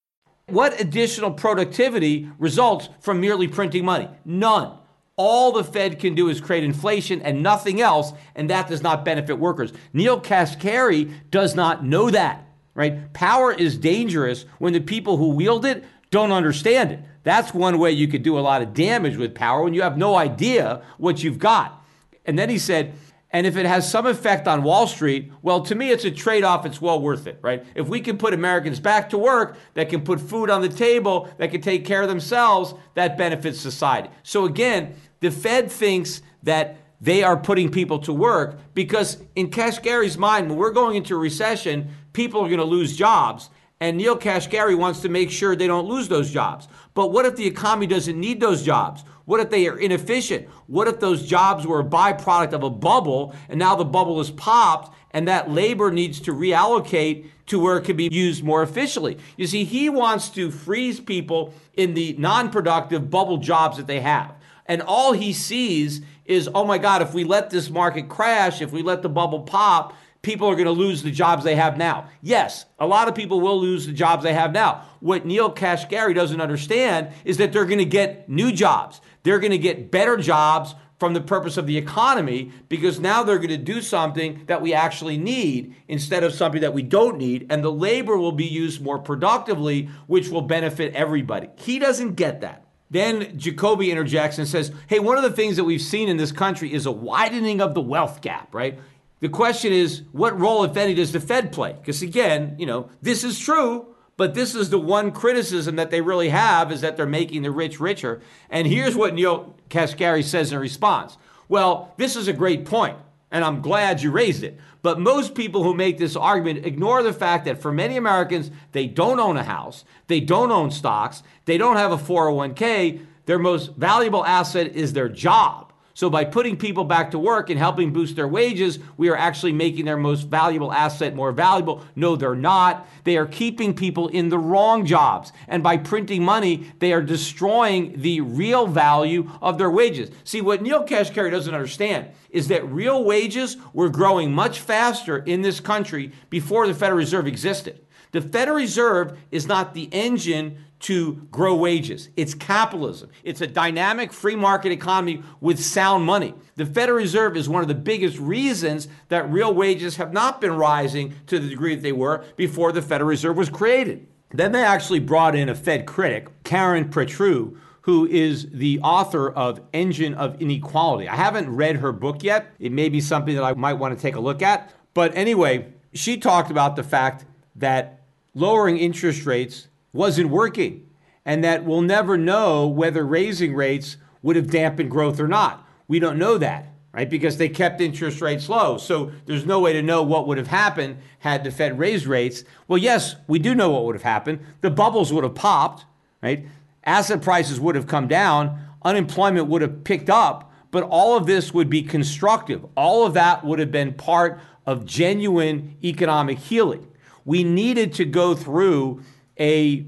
What additional productivity results from merely printing money? None. All the Fed can do is create inflation and nothing else, and that does not benefit workers. Neel Kashkari does not know that, right? Power is dangerous when the people who wield it don't understand it. That's one way you could do a lot of damage with power when you have no idea what you've got. And then he said, and if it has some effect on Wall Street, well, to me, it's a trade off. It's well worth it, right? If we can put Americans back to work that can put food on the table, that can take care of themselves, that benefits society. So again, the Fed thinks that they are putting people to work because, in Kashkari's mind, when we're going into a recession, people are going to lose jobs. And Neel Kashkari wants to make sure they don't lose those jobs. But what if the economy doesn't need those jobs? What if they are inefficient? What if those jobs were a byproduct of a bubble and now the bubble is popped and that labor needs to reallocate to where it can be used more efficiently? You see, he wants to freeze people in the non productive bubble jobs that they have. And all he sees is, oh my God, if we let this market crash, if we let the bubble pop, people are going to lose the jobs they have now. Yes, a lot of people will lose the jobs they have now. What Neel Kashkari doesn't understand is that they're going to get new jobs. They're going to get better jobs from the purpose of the economy because now they're going to do something that we actually need instead of something that we don't need. And the labor will be used more productively, which will benefit everybody. He doesn't get that. Then Jacoby interjects and says, Hey, one of the things that we've seen in this country is a widening of the wealth gap, right? The question is, what role, if any, does the Fed play? Because again, you know, this is true, but this is the one criticism that they really have is that they're making the rich richer. And here's what Neel Kashkari says in response. Well, this is a great. And I'm glad you raised it. But most people who make this argument ignore the fact that for many Americans, they don't own a house, they don't own stocks, they don't have a 401k. Their most valuable asset is their job. So by putting people back to work and helping boost their wages, we are actually making their most valuable asset more valuable. No, they're not. They are keeping people in the wrong jobs. And by printing money, they are destroying the real value of their wages. See, what Neel Kashkari doesn't understand is that real wages were growing much faster in this country before the Federal Reserve existed. The Federal Reserve is not the engine to grow wages. It's capitalism. It's a dynamic free market economy with sound money. The Federal Reserve is one of the biggest reasons that real wages have not been rising to the degree that they were before the Federal Reserve was created. Then they actually brought in a Fed critic, Karen Petrou, who is the author of Engine of Inequality. I haven't read her book yet. It may be something that I might want to take a look at. But anyway, she talked about the fact that lowering interest rates wasn't working and that we'll never know whether raising rates would have dampened growth or not. We don't know that, right? Because they kept interest rates low. So there's no way to know what would have happened had the Fed raised rates. Well, yes, we do know what would have happened. The bubbles would have popped, right? Asset prices would have come down, unemployment would have picked up, but all of this would be constructive. All of that would have been part of genuine economic healing. We needed to go through a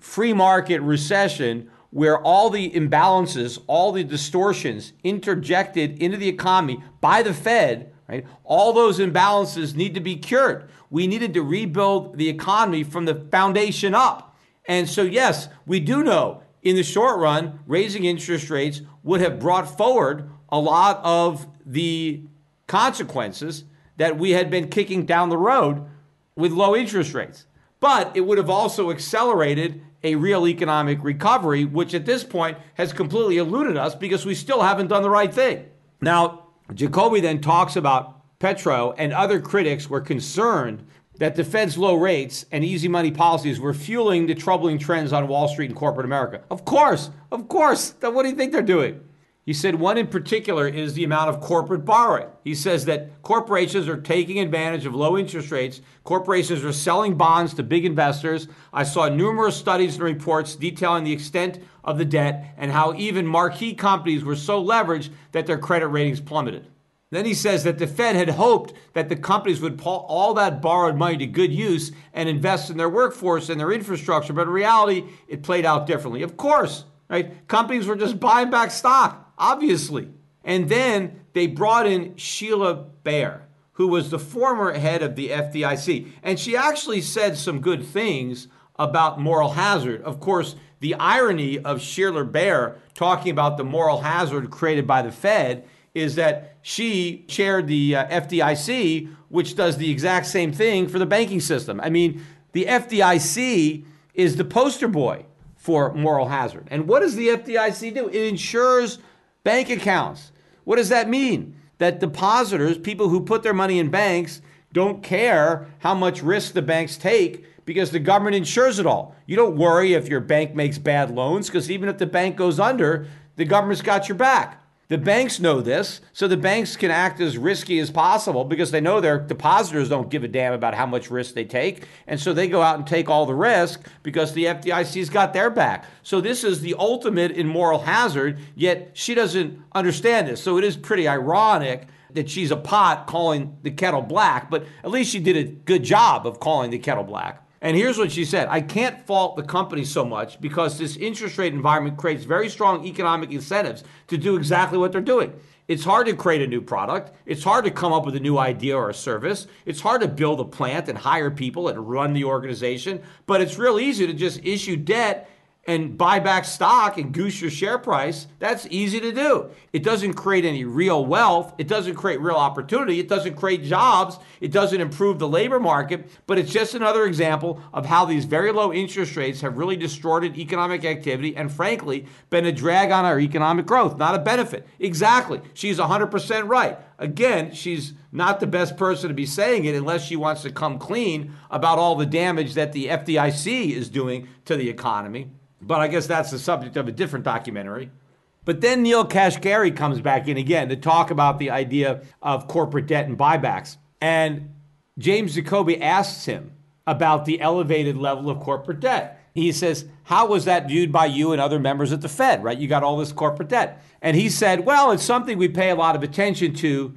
free market recession where all the imbalances, all the distortions interjected into the economy by the Fed, right? All those imbalances need to be cured. We needed to rebuild the economy from the foundation up. And so, yes, we do know in the short run, raising interest rates would have brought forward a lot of the consequences that we had been kicking down the road with low interest rates. But it would have also accelerated a real economic recovery, which at this point has completely eluded us because we still haven't done the right thing. Now, Jacoby then talks about Petrou and other critics were concerned that the Fed's low rates and easy money policies were fueling the troubling trends on Wall Street and corporate America. Of course, of course. What do you think they're doing? He said one in particular is the amount of corporate borrowing. He says that corporations are taking advantage of low interest rates. Corporations are selling bonds to big investors. I saw numerous studies and reports detailing the extent of the debt and how even marquee companies were so leveraged that their credit ratings plummeted. Then he says that the Fed had hoped that the companies would put all that borrowed money to good use and invest in their workforce and their infrastructure, but in reality, it played out differently. Of course, right? Companies were just buying back stock obviously. And then they brought in Sheila Bair, who was the former head of the FDIC. And she actually said some good things about moral hazard. Of course, the irony of Sheila Bair talking about the moral hazard created by the Fed is that she chaired the uh, FDIC, which does the exact same thing for the banking system. I mean, the FDIC is the poster boy for moral hazard. And what does the FDIC do? It ensures bank accounts. What does that mean? That depositors, people who put their money in banks, don't care how much risk the banks take because the government insures it all. You don't worry if your bank makes bad loans because even if the bank goes under, the government's got your back. The banks know this, so the banks can act as risky as possible because they know their depositors don't give a damn about how much risk they take. And so they go out and take all the risk because the FDIC's got their back. So this is the ultimate in moral hazard, yet she doesn't understand this. So it is pretty ironic that she's a pot calling the kettle black, but at least she did a good job of calling the kettle black. And here's what she said I can't fault the company so much because this interest rate environment creates very strong economic incentives to do exactly what they're doing. It's hard to create a new product. It's hard to come up with a new idea or a service. It's hard to build a plant and hire people and run the organization. But it's real easy to just issue debt and buy back stock and goose your share price, that's easy to do. It doesn't create any real wealth. It doesn't create real opportunity. It doesn't create jobs. It doesn't improve the labor market. But it's just another example of how these very low interest rates have really distorted economic activity and, frankly, been a drag on our economic growth, not a benefit. Exactly. She's 100% right. Again, she's not the best person to be saying it unless she wants to come clean about all the damage that the FDIC is doing to the economy. But I guess that's the subject of a different documentary. But then Neel Kashkari comes back in again to talk about the idea of corporate debt and buybacks. And James Jacoby asks him about the elevated level of corporate debt. He says, How was that viewed by you and other members at the Fed, right? You got all this corporate debt. And he said, Well, it's something we pay a lot of attention to.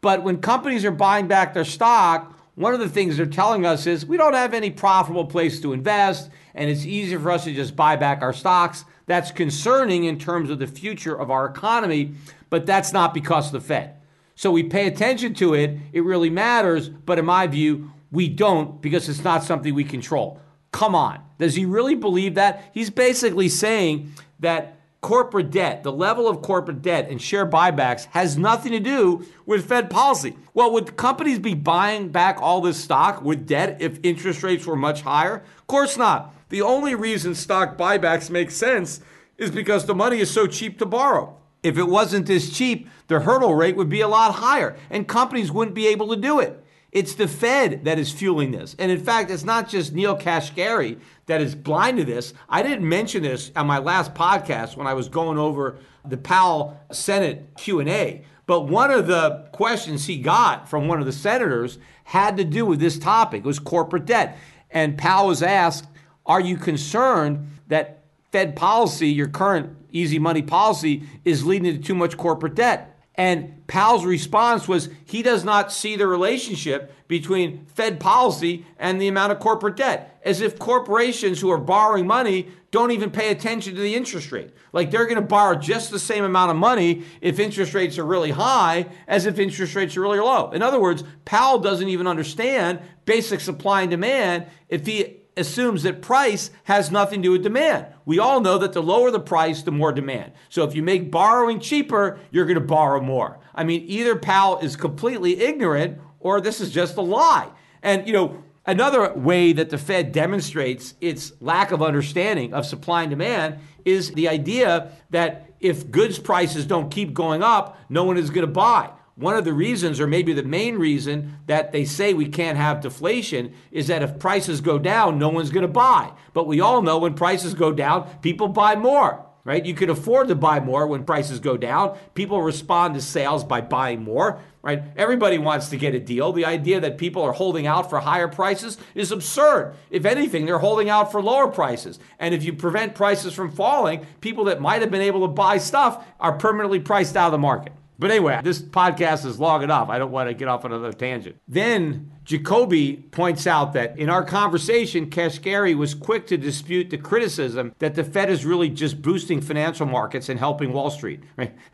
But when companies are buying back their stock, one of the things they're telling us is we don't have any profitable place to invest, and it's easier for us to just buy back our stocks. That's concerning in terms of the future of our economy, but that's not because of the Fed. So we pay attention to it, it really matters, but in my view, we don't because it's not something we control. Come on. Does he really believe that? He's basically saying that corporate debt, the level of corporate debt and share buybacks has nothing to do with Fed policy. Well, would companies be buying back all this stock with debt if interest rates were much higher? Of course not. The only reason stock buybacks make sense is because the money is so cheap to borrow. If it wasn't this cheap, the hurdle rate would be a lot higher and companies wouldn't be able to do it. It's the Fed that is fueling this. And in fact, it's not just Neel Kashkari that is blind to this. I didn't mention this on my last podcast when I was going over the Powell Senate Q&A, but one of the questions he got from one of the senators had to do with this topic. It was corporate debt. And Powell was asked, "Are you concerned that Fed policy, your current easy money policy is leading to too much corporate debt?" And Powell's response was he does not see the relationship between Fed policy and the amount of corporate debt, as if corporations who are borrowing money don't even pay attention to the interest rate. Like they're going to borrow just the same amount of money if interest rates are really high as if interest rates are really low. In other words, Powell doesn't even understand basic supply and demand if he assumes that price has nothing to do with demand. We all know that the lower the price, the more demand. So if you make borrowing cheaper, you're going to borrow more. I mean, either Powell is completely ignorant or this is just a lie. And, you know, another way that the Fed demonstrates its lack of understanding of supply and demand is the idea that if goods prices don't keep going up, no one is going to buy. One of the reasons, or maybe the main reason, that they say we can't have deflation is that if prices go down, no one's going to buy. But we all know when prices go down, people buy more, right? You can afford to buy more when prices go down. People respond to sales by buying more, right? Everybody wants to get a deal. The idea that people are holding out for higher prices is absurd. If anything, they're holding out for lower prices. And if you prevent prices from falling, people that might have been able to buy stuff are permanently priced out of the market. But anyway, this podcast is long enough. I don't want to get off another tangent. Then Jacoby points out that in our conversation, Kashkari was quick to dispute the criticism that the Fed is really just boosting financial markets and helping Wall Street. Right?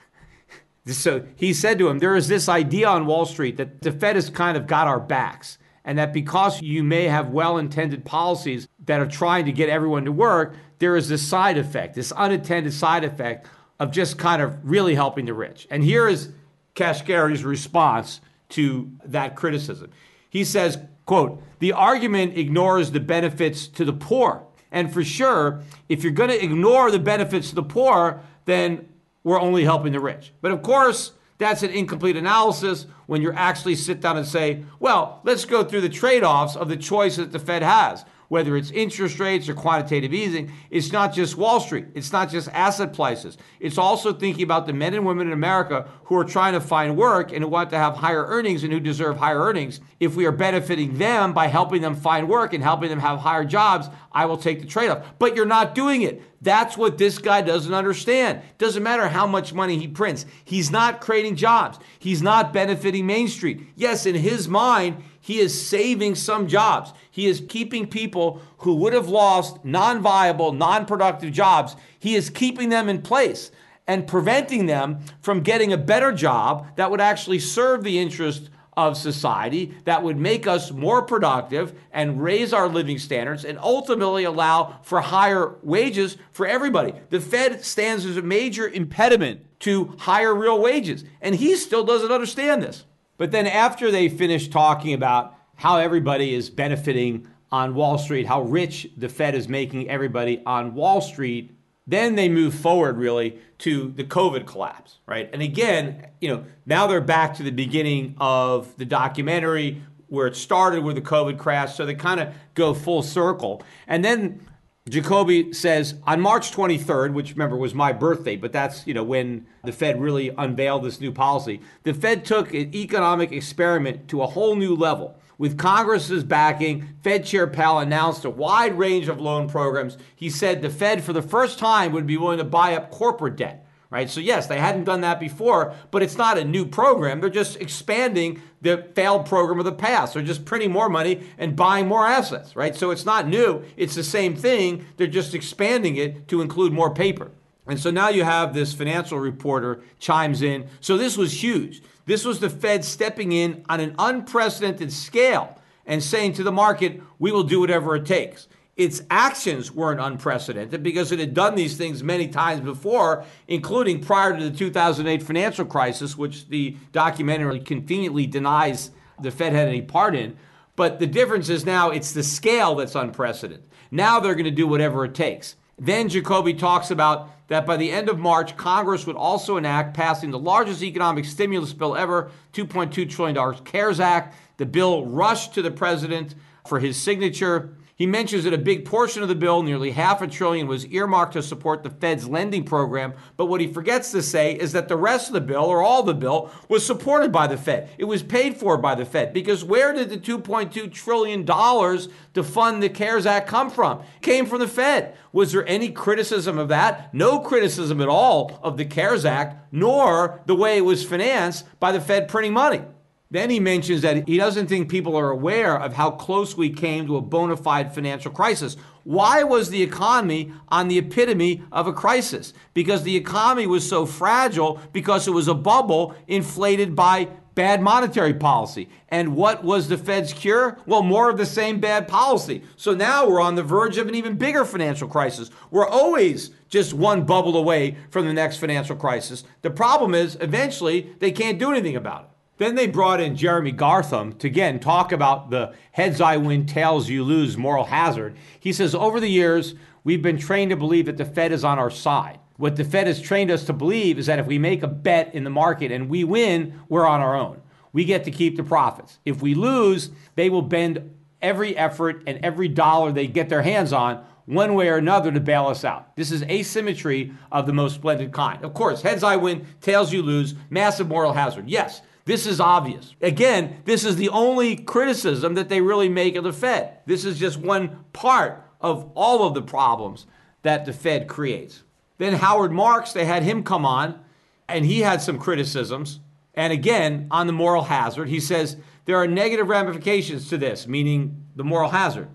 So he said to him, There is this idea on Wall Street that the Fed has kind of got our backs, and that because you may have well intended policies that are trying to get everyone to work, there is this side effect, this unintended side effect of just kind of really helping the rich. And here is Kashkari's response to that criticism. He says, quote, the argument ignores the benefits to the poor. And for sure, if you're going to ignore the benefits to the poor, then we're only helping the rich. But of course, that's an incomplete analysis when you actually sit down and say, well, let's go through the trade offs of the choices that the Fed has whether it's interest rates or quantitative easing, it's not just Wall Street. It's not just asset prices. It's also thinking about the men and women in America who are trying to find work and who want to have higher earnings and who deserve higher earnings. If we are benefiting them by helping them find work and helping them have higher jobs, I will take the trade off. But you're not doing it. That's what this guy doesn't understand. Doesn't matter how much money he prints. He's not creating jobs. He's not benefiting Main Street. Yes, in his mind, he is saving some jobs. He is keeping people who would have lost non viable, non productive jobs, he is keeping them in place and preventing them from getting a better job that would actually serve the interest of society, that would make us more productive and raise our living standards and ultimately allow for higher wages for everybody. The Fed stands as a major impediment to higher real wages, and he still doesn't understand this. But then after they finish talking about how everybody is benefiting on Wall Street, how rich the Fed is making everybody on Wall Street, then they move forward really to the COVID collapse, right? And again, you know, now they're back to the beginning of the documentary where it started with the COVID crash. So they kind of go full circle. And then Jacoby says on March 23rd, which remember was my birthday, but that's you know when the Fed really unveiled this new policy. The Fed took an economic experiment to a whole new level. With Congress's backing, Fed Chair Powell announced a wide range of loan programs. He said the Fed, for the first time, would be willing to buy up corporate debt right? So, yes, they hadn't done that before, but it's not a new program. They're just expanding the failed program of the past. They're just printing more money and buying more assets, right? So, it's not new. It's the same thing. They're just expanding it to include more paper. And so now you have this financial reporter chimes in. So, this was huge. This was the Fed stepping in on an unprecedented scale and saying to the market, we will do whatever it takes. Its actions weren't unprecedented because it had done these things many times before, including prior to the 2008 financial crisis, which the documentary conveniently denies the Fed had any part in. But the difference is now it's the scale that's unprecedented. Now they're going to do whatever it takes. Then Jacoby talks about that by the end of March, Congress would also enact passing the largest economic stimulus bill ever, $2.2 trillion CARES Act. The bill rushed to the president for his signature. He mentions that a big portion of the bill, nearly half a trillion, was earmarked to support the Fed's lending program. But what he forgets to say is that the rest of the bill, or all the bill, was supported by the Fed. It was paid for by the Fed. Because where did the $2.2 trillion to fund the CARES Act come from? It came from the Fed. Was there any criticism of that? No criticism at all of the CARES Act, nor the way it was financed by the Fed printing money. Then he mentions that he doesn't think people are aware of how close we came to a bona fide financial crisis. Why was the economy on the epitome of a crisis? Because the economy was so fragile because it was a bubble inflated by bad monetary policy. And what was the Fed's cure? Well, more of the same bad policy. So now we're on the verge of an even bigger financial crisis. We're always just one bubble away from the next financial crisis. The problem is, eventually, they can't do anything about it. Then they brought in Jeremy Grantham to again talk about the heads I win, tails you lose moral hazard. He says, over the years, we've been trained to believe that the Fed is on our side. What the Fed has trained us to believe is that if we make a bet in the market and we win, we're on our own. We get to keep the profits. If we lose, they will bend every effort and every dollar they get their hands on one way or another to bail us out. This is asymmetry of the most splendid kind. Of course, heads I win, tails you lose, massive moral hazard. Yes, this is obvious. Again, this is the only criticism that they really make of the Fed. This is just one part of all of the problems that the Fed creates. Then Howard Marks, they had him come on, and he had some criticisms. And again, on the moral hazard, he says there are negative ramifications to this, meaning the moral hazard,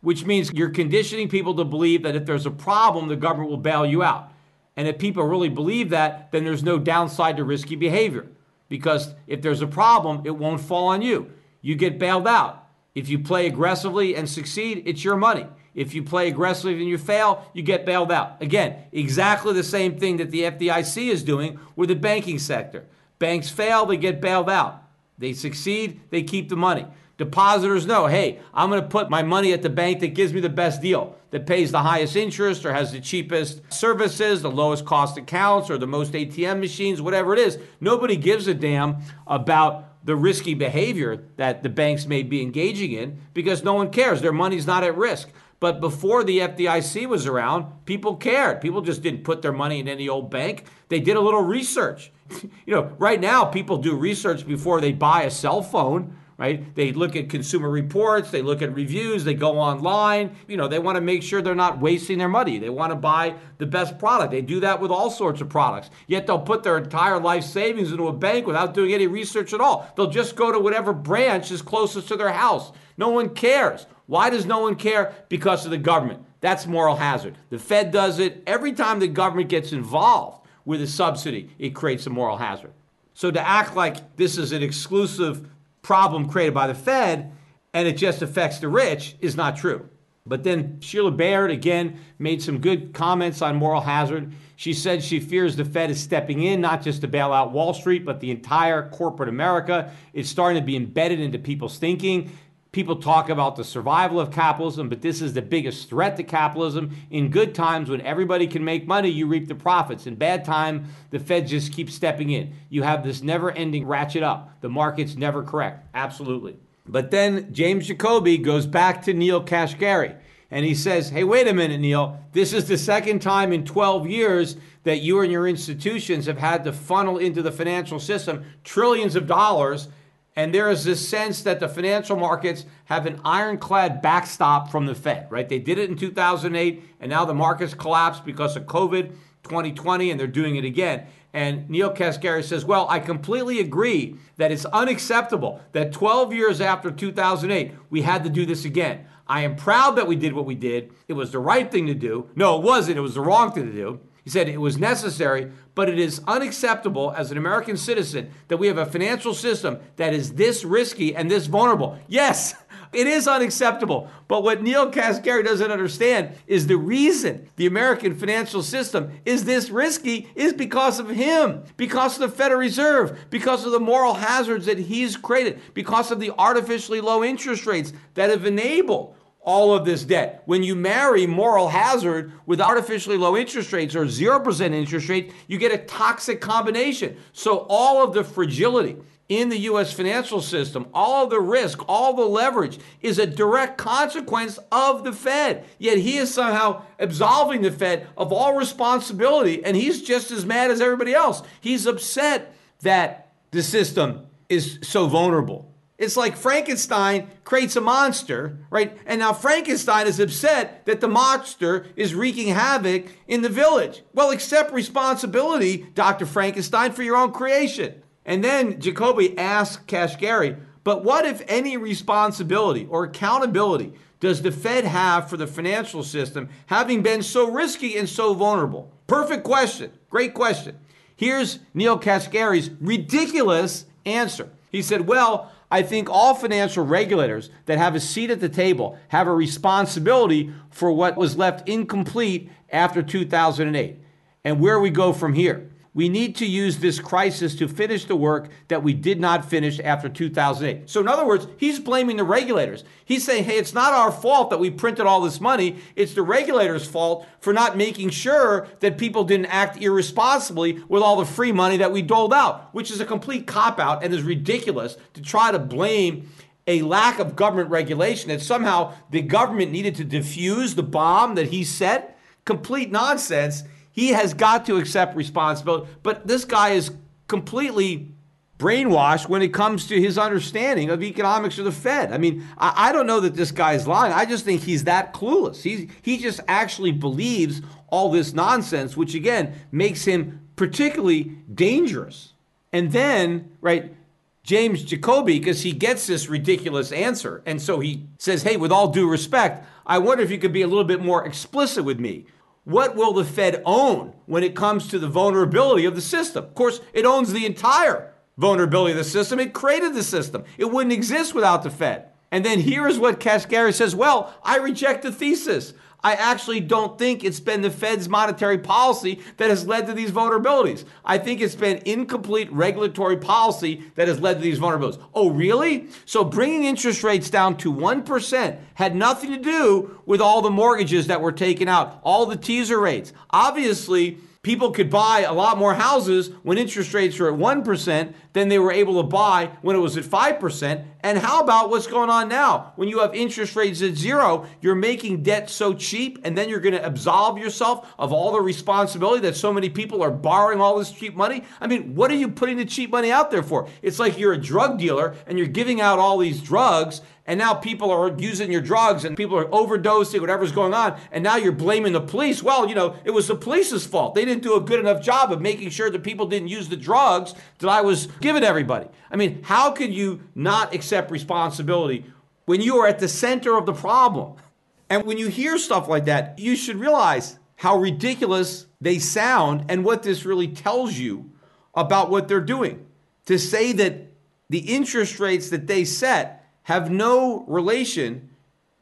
which means you're conditioning people to believe that if there's a problem, the government will bail you out. And if people really believe that, then there's no downside to risky behavior because if there's a problem, it won't fall on you. You get bailed out. If you play aggressively and succeed, it's your money. If you play aggressively and you fail, you get bailed out. Again, exactly the same thing that the FDIC is doing with the banking sector. Banks fail, they get bailed out. They succeed, they keep the money. Depositors know, hey, I'm going to put my money at the bank that gives me the best deal, that pays the highest interest or has the cheapest services, the lowest cost accounts, or the most ATM machines, whatever it is. Nobody gives a damn about the risky behavior that the banks may be engaging in because no one cares. Their money's not at risk. But before the FDIC was around, people cared. People just didn't put their money in any old bank. They did a little research. you know, right now people do research before they buy a cell phone right? They look at consumer reports, they look at reviews, they go online. You know, they want to make sure they're not wasting their money. They want to buy the best product. They do that with all sorts of products. Yet they'll put their entire life savings into a bank without doing any research at all. They'll just go to whatever branch is closest to their house. No one cares. Why does no one care? Because of the government. That's moral hazard. The Fed does it every time the government gets involved with a subsidy, it creates a moral hazard. So to act like this is an exclusive problem created by the Fed and it just affects the rich is not true. But then Sheila Bair again made some good comments on moral hazard. She said she fears the Fed is stepping in not just to bail out Wall Street, but the entire corporate America. It's starting to be embedded into people's thinking. People talk about the survival of capitalism, but this is the biggest threat to capitalism. In good times, when everybody can make money, you reap the profits. In bad time, the Fed just keeps stepping in. You have this never-ending ratchet up. The market's never correct. Absolutely. But then James Jacoby goes back to Neel Kashkari. And he says, hey, wait a minute, Neel. This is the second time in 12 years that you and your institutions have had to funnel into the financial system trillions of dollars. And there is this sense that the financial markets have an ironclad backstop from the Fed, right? They did it in 2008, and now the markets collapsed because of COVID 2020, and they're doing it again. And Neel Kashkari says, Well, I completely agree that it's unacceptable that 12 years after 2008, we had to do this again. I am proud that we did what we did. It was the right thing to do. No, it wasn't. It was the wrong thing to do. He said it was necessary, but it is unacceptable as an American citizen that we have a financial system that is this risky and this vulnerable. Yes, it is unacceptable. But what Neel Kashkari doesn't understand is the reason the American financial system is this risky is because of him, because of the Federal Reserve, because of the moral hazards that he's created, because of the artificially low interest rates that have enabled all of this debt. When you marry moral hazard with artificially low interest rates or 0% interest rate, you get a toxic combination. So all of the fragility in the US financial system, all of the risk, all the leverage is a direct consequence of the Fed. Yet he is somehow absolving the Fed of all responsibility and he's just as mad as everybody else. He's upset that the system is so vulnerable. It's like Frankenstein creates a monster, right? And now Frankenstein is upset that the monster is wreaking havoc in the village. Well, accept responsibility, Dr. Frankenstein, for your own creation. And then Jacoby asks Kashkari, but what, if any, responsibility or accountability does the Fed have for the financial system having been so risky and so vulnerable? Perfect question. Great question. Here's Neel Kashkari's ridiculous answer. He said, Well, I think all financial regulators that have a seat at the table have a responsibility for what was left incomplete after 2008 and where we go from here. We need to use this crisis to finish the work that we did not finish after 2008. So, in other words, he's blaming the regulators. He's saying, hey, it's not our fault that we printed all this money. It's the regulators' fault for not making sure that people didn't act irresponsibly with all the free money that we doled out, which is a complete cop out and is ridiculous to try to blame a lack of government regulation that somehow the government needed to defuse the bomb that he set. Complete nonsense. He has got to accept responsibility. But this guy is completely brainwashed when it comes to his understanding of economics or the Fed. I mean, I, I, don't know that this guy's lying. I just think he's that clueless. He's, he just actually believes all this nonsense, which again makes him particularly dangerous. And then, right, James Jacoby, because he gets this ridiculous answer. And so he says, Hey, with all due respect, I wonder if you could be a little bit more explicit with me. What will the Fed own when it comes to the vulnerability of the system? Of course, it owns the entire vulnerability of the system. It created the system. It wouldn't exist without the Fed. And then here's what Kashkari says Well, I reject the thesis. I actually don't think it's been the Fed's monetary policy that has led to these vulnerabilities. I think it's been incomplete regulatory policy that has led to these vulnerabilities. Oh, really? So bringing interest rates down to 1% had nothing to do with all the mortgages that were taken out, all the teaser rates. Obviously, people could buy a lot more houses when interest rates were at 1% than they were able to buy when it was at 5%. And how about what's going on now? When you have interest rates at zero, you're making debt so cheap, and then you're going to absolve yourself of all the responsibility that so many people are borrowing all this cheap money. I mean, what are you putting the cheap money out there for? It's like you're a drug dealer and you're giving out all these drugs and now people are using your drugs and people are overdosing, whatever's going on, and now you're blaming the police. Well, you know, it was the police's fault. They didn't do a good enough job of making sure that people didn't use the drugs that I was giving everybody. I mean, how could you not accept responsibility when you are at the center of the problem? And when you hear stuff like that, you should realize how ridiculous they sound and what this really tells you about what they're doing. To say that the interest rates that they set have no relation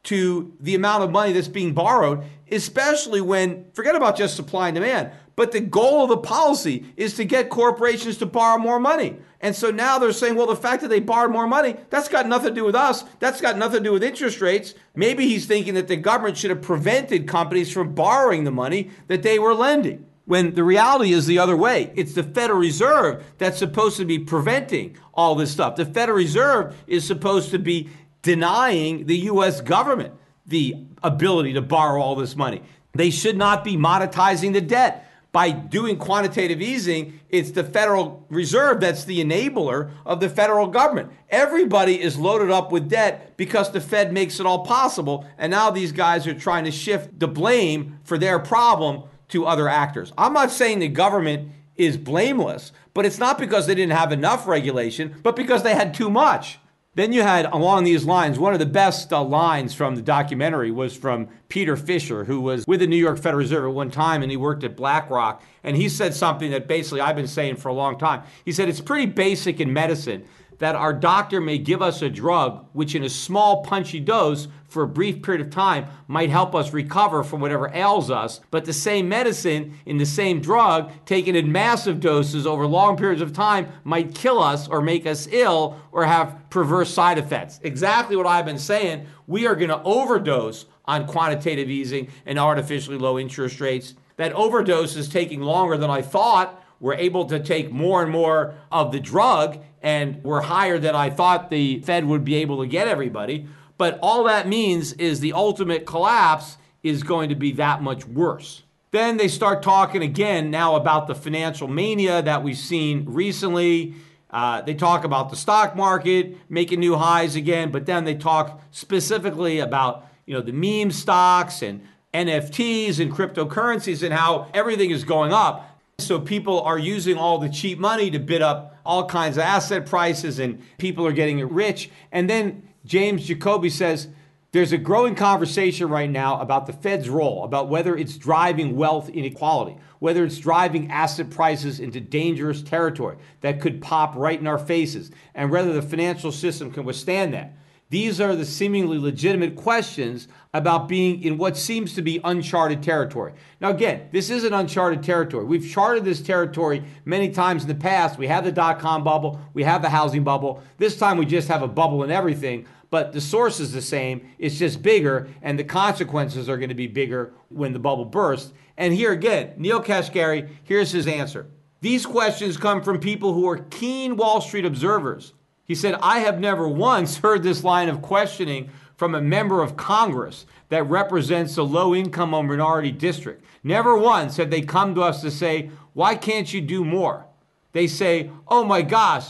to the amount of money that's being borrowed, especially when, forget about just supply and demand, but the goal of the policy is to get corporations to borrow more money. And so now they're saying, well, the fact that they borrowed more money, that's got nothing to do with us. That's got nothing to do with interest rates. Maybe he's thinking that the government should have prevented companies from borrowing the money that they were lending when the reality is the other way. It's the Federal Reserve that's supposed to be preventing all this stuff. The Federal Reserve is supposed to be denying the U.S. government the ability to borrow all this money. They should not be monetizing the debt. By doing quantitative easing, it's the Federal Reserve that's the enabler of the federal government. Everybody is loaded up with debt because the Fed makes it all possible. And now these guys are trying to shift the blame for their problem to other actors. I'm not saying the government is blameless, but it's not because they didn't have enough regulation, but because they had too much. Then you had along these lines, one of the best uh, lines from the documentary was from Peter Fisher, who was with the New York Federal Reserve at one time and he worked at BlackRock. And he said something that basically I've been saying for a long time. He said, It's pretty basic in medicine that our doctor may give us a drug which, in a small, punchy dose for a brief period of time, might help us recover from whatever ails us. But the same medicine in the same drug, taken in massive doses over long periods of time, might kill us or make us ill or have perverse side effects. Exactly what I've been saying. We are going to overdose on quantitative easing and artificially low interest rates. That overdose is taking longer than I thought. We're able to take more and more of the drug and we're higher than I thought the Fed would be able to get everybody. But all that means is the ultimate collapse is going to be that much worse. Then they start talking again now about the financial mania that we've seen recently. Uh, they talk about the stock market making new highs again, but then they talk specifically about you know the meme stocks and NFTs and cryptocurrencies and how everything is going up. So people are using all the cheap money to bid up all kinds of asset prices and people are getting rich. And then James Jacoby says there's a growing conversation right now about the Fed's role, about whether it's driving wealth inequality, whether it's driving asset prices into dangerous territory that could pop right in our faces, and whether the financial system can withstand that. These are the seemingly legitimate questions about being in what seems to be uncharted territory. Now, again, this isn't uncharted territory. We've charted this territory many times in the past. We have the dot com bubble, we have the housing bubble. This time we just have a bubble and everything, but the source is the same. It's just bigger, and the consequences are going to be bigger when the bubble bursts. And here again, Neel Kashkari, here's his answer. These questions come from people who are keen Wall Street observers he said, I have never once heard this line of questioning from a member of Congress that represents a low income or minority district. Never once have they come to us to say, Why can't you do more? They say, Oh my gosh,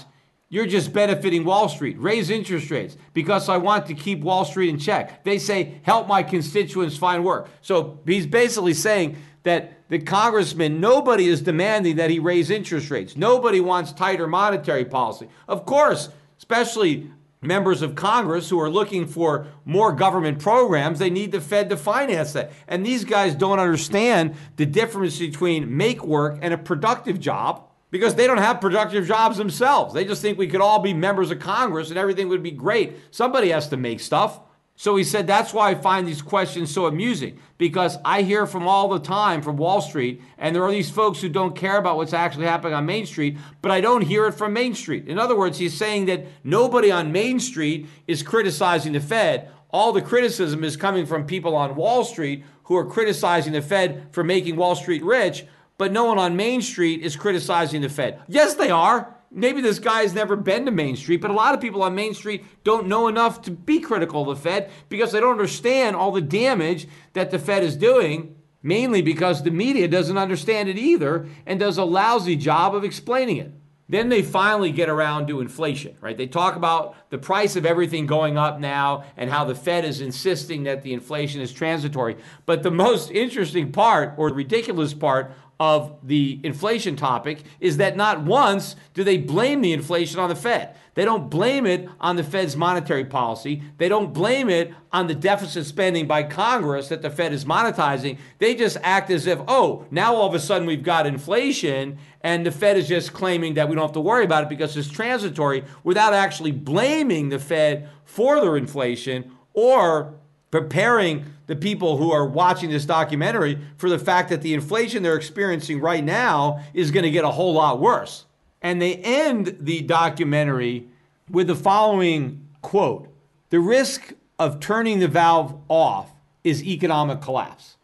you're just benefiting Wall Street. Raise interest rates because I want to keep Wall Street in check. They say, Help my constituents find work. So he's basically saying that the congressman, nobody is demanding that he raise interest rates. Nobody wants tighter monetary policy. Of course, especially members of Congress who are looking for more government programs, they need the Fed to finance that. And these guys don't understand the difference between make work and a productive job because they don't have productive jobs themselves. They just think we could all be members of Congress and everything would be great. Somebody has to make stuff. So he said, that's why I find these questions so amusing because I hear from all the time from Wall Street, and there are these folks who don't care about what's actually happening on Main Street, but I don't hear it from Main Street. In other words, he's saying that nobody on Main Street is criticizing the Fed. All the criticism is coming from people on Wall Street who are criticizing the Fed for making Wall Street rich, but no one on Main Street is criticizing the Fed. Yes, they are maybe this guy has never been to Main Street, but a lot of people on Main Street don't know enough to be critical of the Fed because they don't understand all the damage that the Fed is doing, mainly because the media doesn't understand it either and does a lousy job of explaining it. Then they finally get around to inflation, right? They talk about the price of everything going up now and how the Fed is insisting that the inflation is transitory. But the most interesting part or ridiculous part of the inflation topic is that not once do they blame the inflation on the Fed. They don't blame it on the Fed's monetary policy. They don't blame it on the deficit spending by Congress that the Fed is monetizing. They just act as if, oh, now all of a sudden we've got inflation and the Fed is just claiming that we don't have to worry about it because it's transitory without actually blaming the Fed for their inflation or preparing the people who are watching this documentary for the fact that the inflation they're experiencing right now is going to get a whole lot worse. And they end the documentary with the following quote The risk of turning the valve off is economic collapse.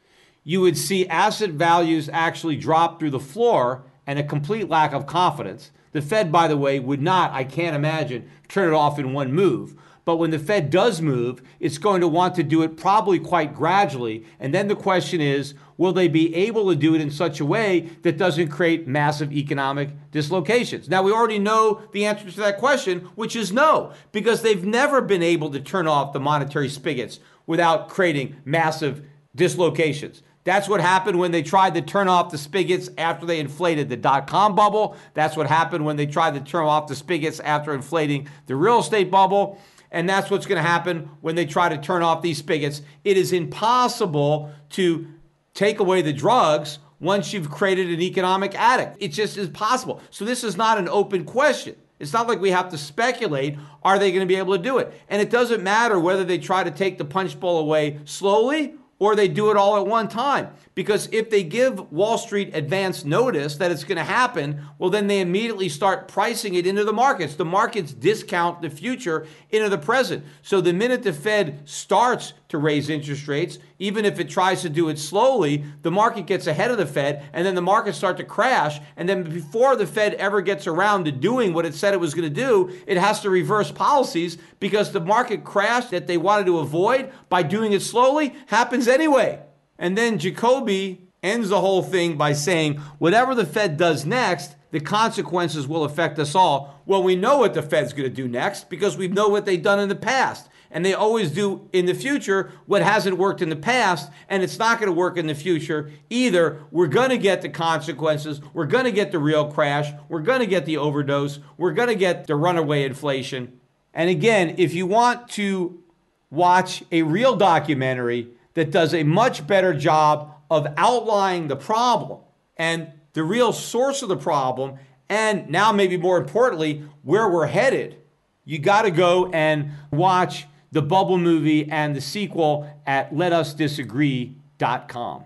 You would see asset values actually drop through the floor and a complete lack of confidence. The Fed, by the way, would not, I can't imagine, turn it off in one move. But when the Fed does move, it's going to want to do it probably quite gradually. And then the question is will they be able to do it in such a way that doesn't create massive economic dislocations? Now, we already know the answer to that question, which is no, because they've never been able to turn off the monetary spigots without creating massive dislocations. That's what happened when they tried to turn off the spigots after they inflated the dot com bubble. That's what happened when they tried to turn off the spigots after inflating the real estate bubble. And that's what's going to happen when they try to turn off these spigots. It is impossible to take away the drugs once you've created an economic addict. It just is possible. So this is not an open question. It's not like we have to speculate are they going to be able to do it? And it doesn't matter whether they try to take the punch bowl away slowly or they do it all at one time. Because if they give Wall Street advance notice that it's going to happen, well, then they immediately start pricing it into the markets. The markets discount the future into the present. So the minute the Fed starts to raise interest rates, even if it tries to do it slowly, the market gets ahead of the Fed, and then the markets start to crash. And then before the Fed ever gets around to doing what it said it was going to do, it has to reverse policies because the market crash that they wanted to avoid by doing it slowly happens anyway. And then Jacoby ends the whole thing by saying, whatever the Fed does next, the consequences will affect us all. Well, we know what the Fed's going to do next because we know what they've done in the past. And they always do in the future what hasn't worked in the past, and it's not going to work in the future either. We're going to get the consequences. We're going to get the real crash. We're going to get the overdose. We're going to get the runaway inflation. And again, if you want to watch a real documentary, that does a much better job of outlining the problem and the real source of the problem, and now, maybe more importantly, where we're headed. You got to go and watch the Bubble movie and the sequel at letusdisagree.com.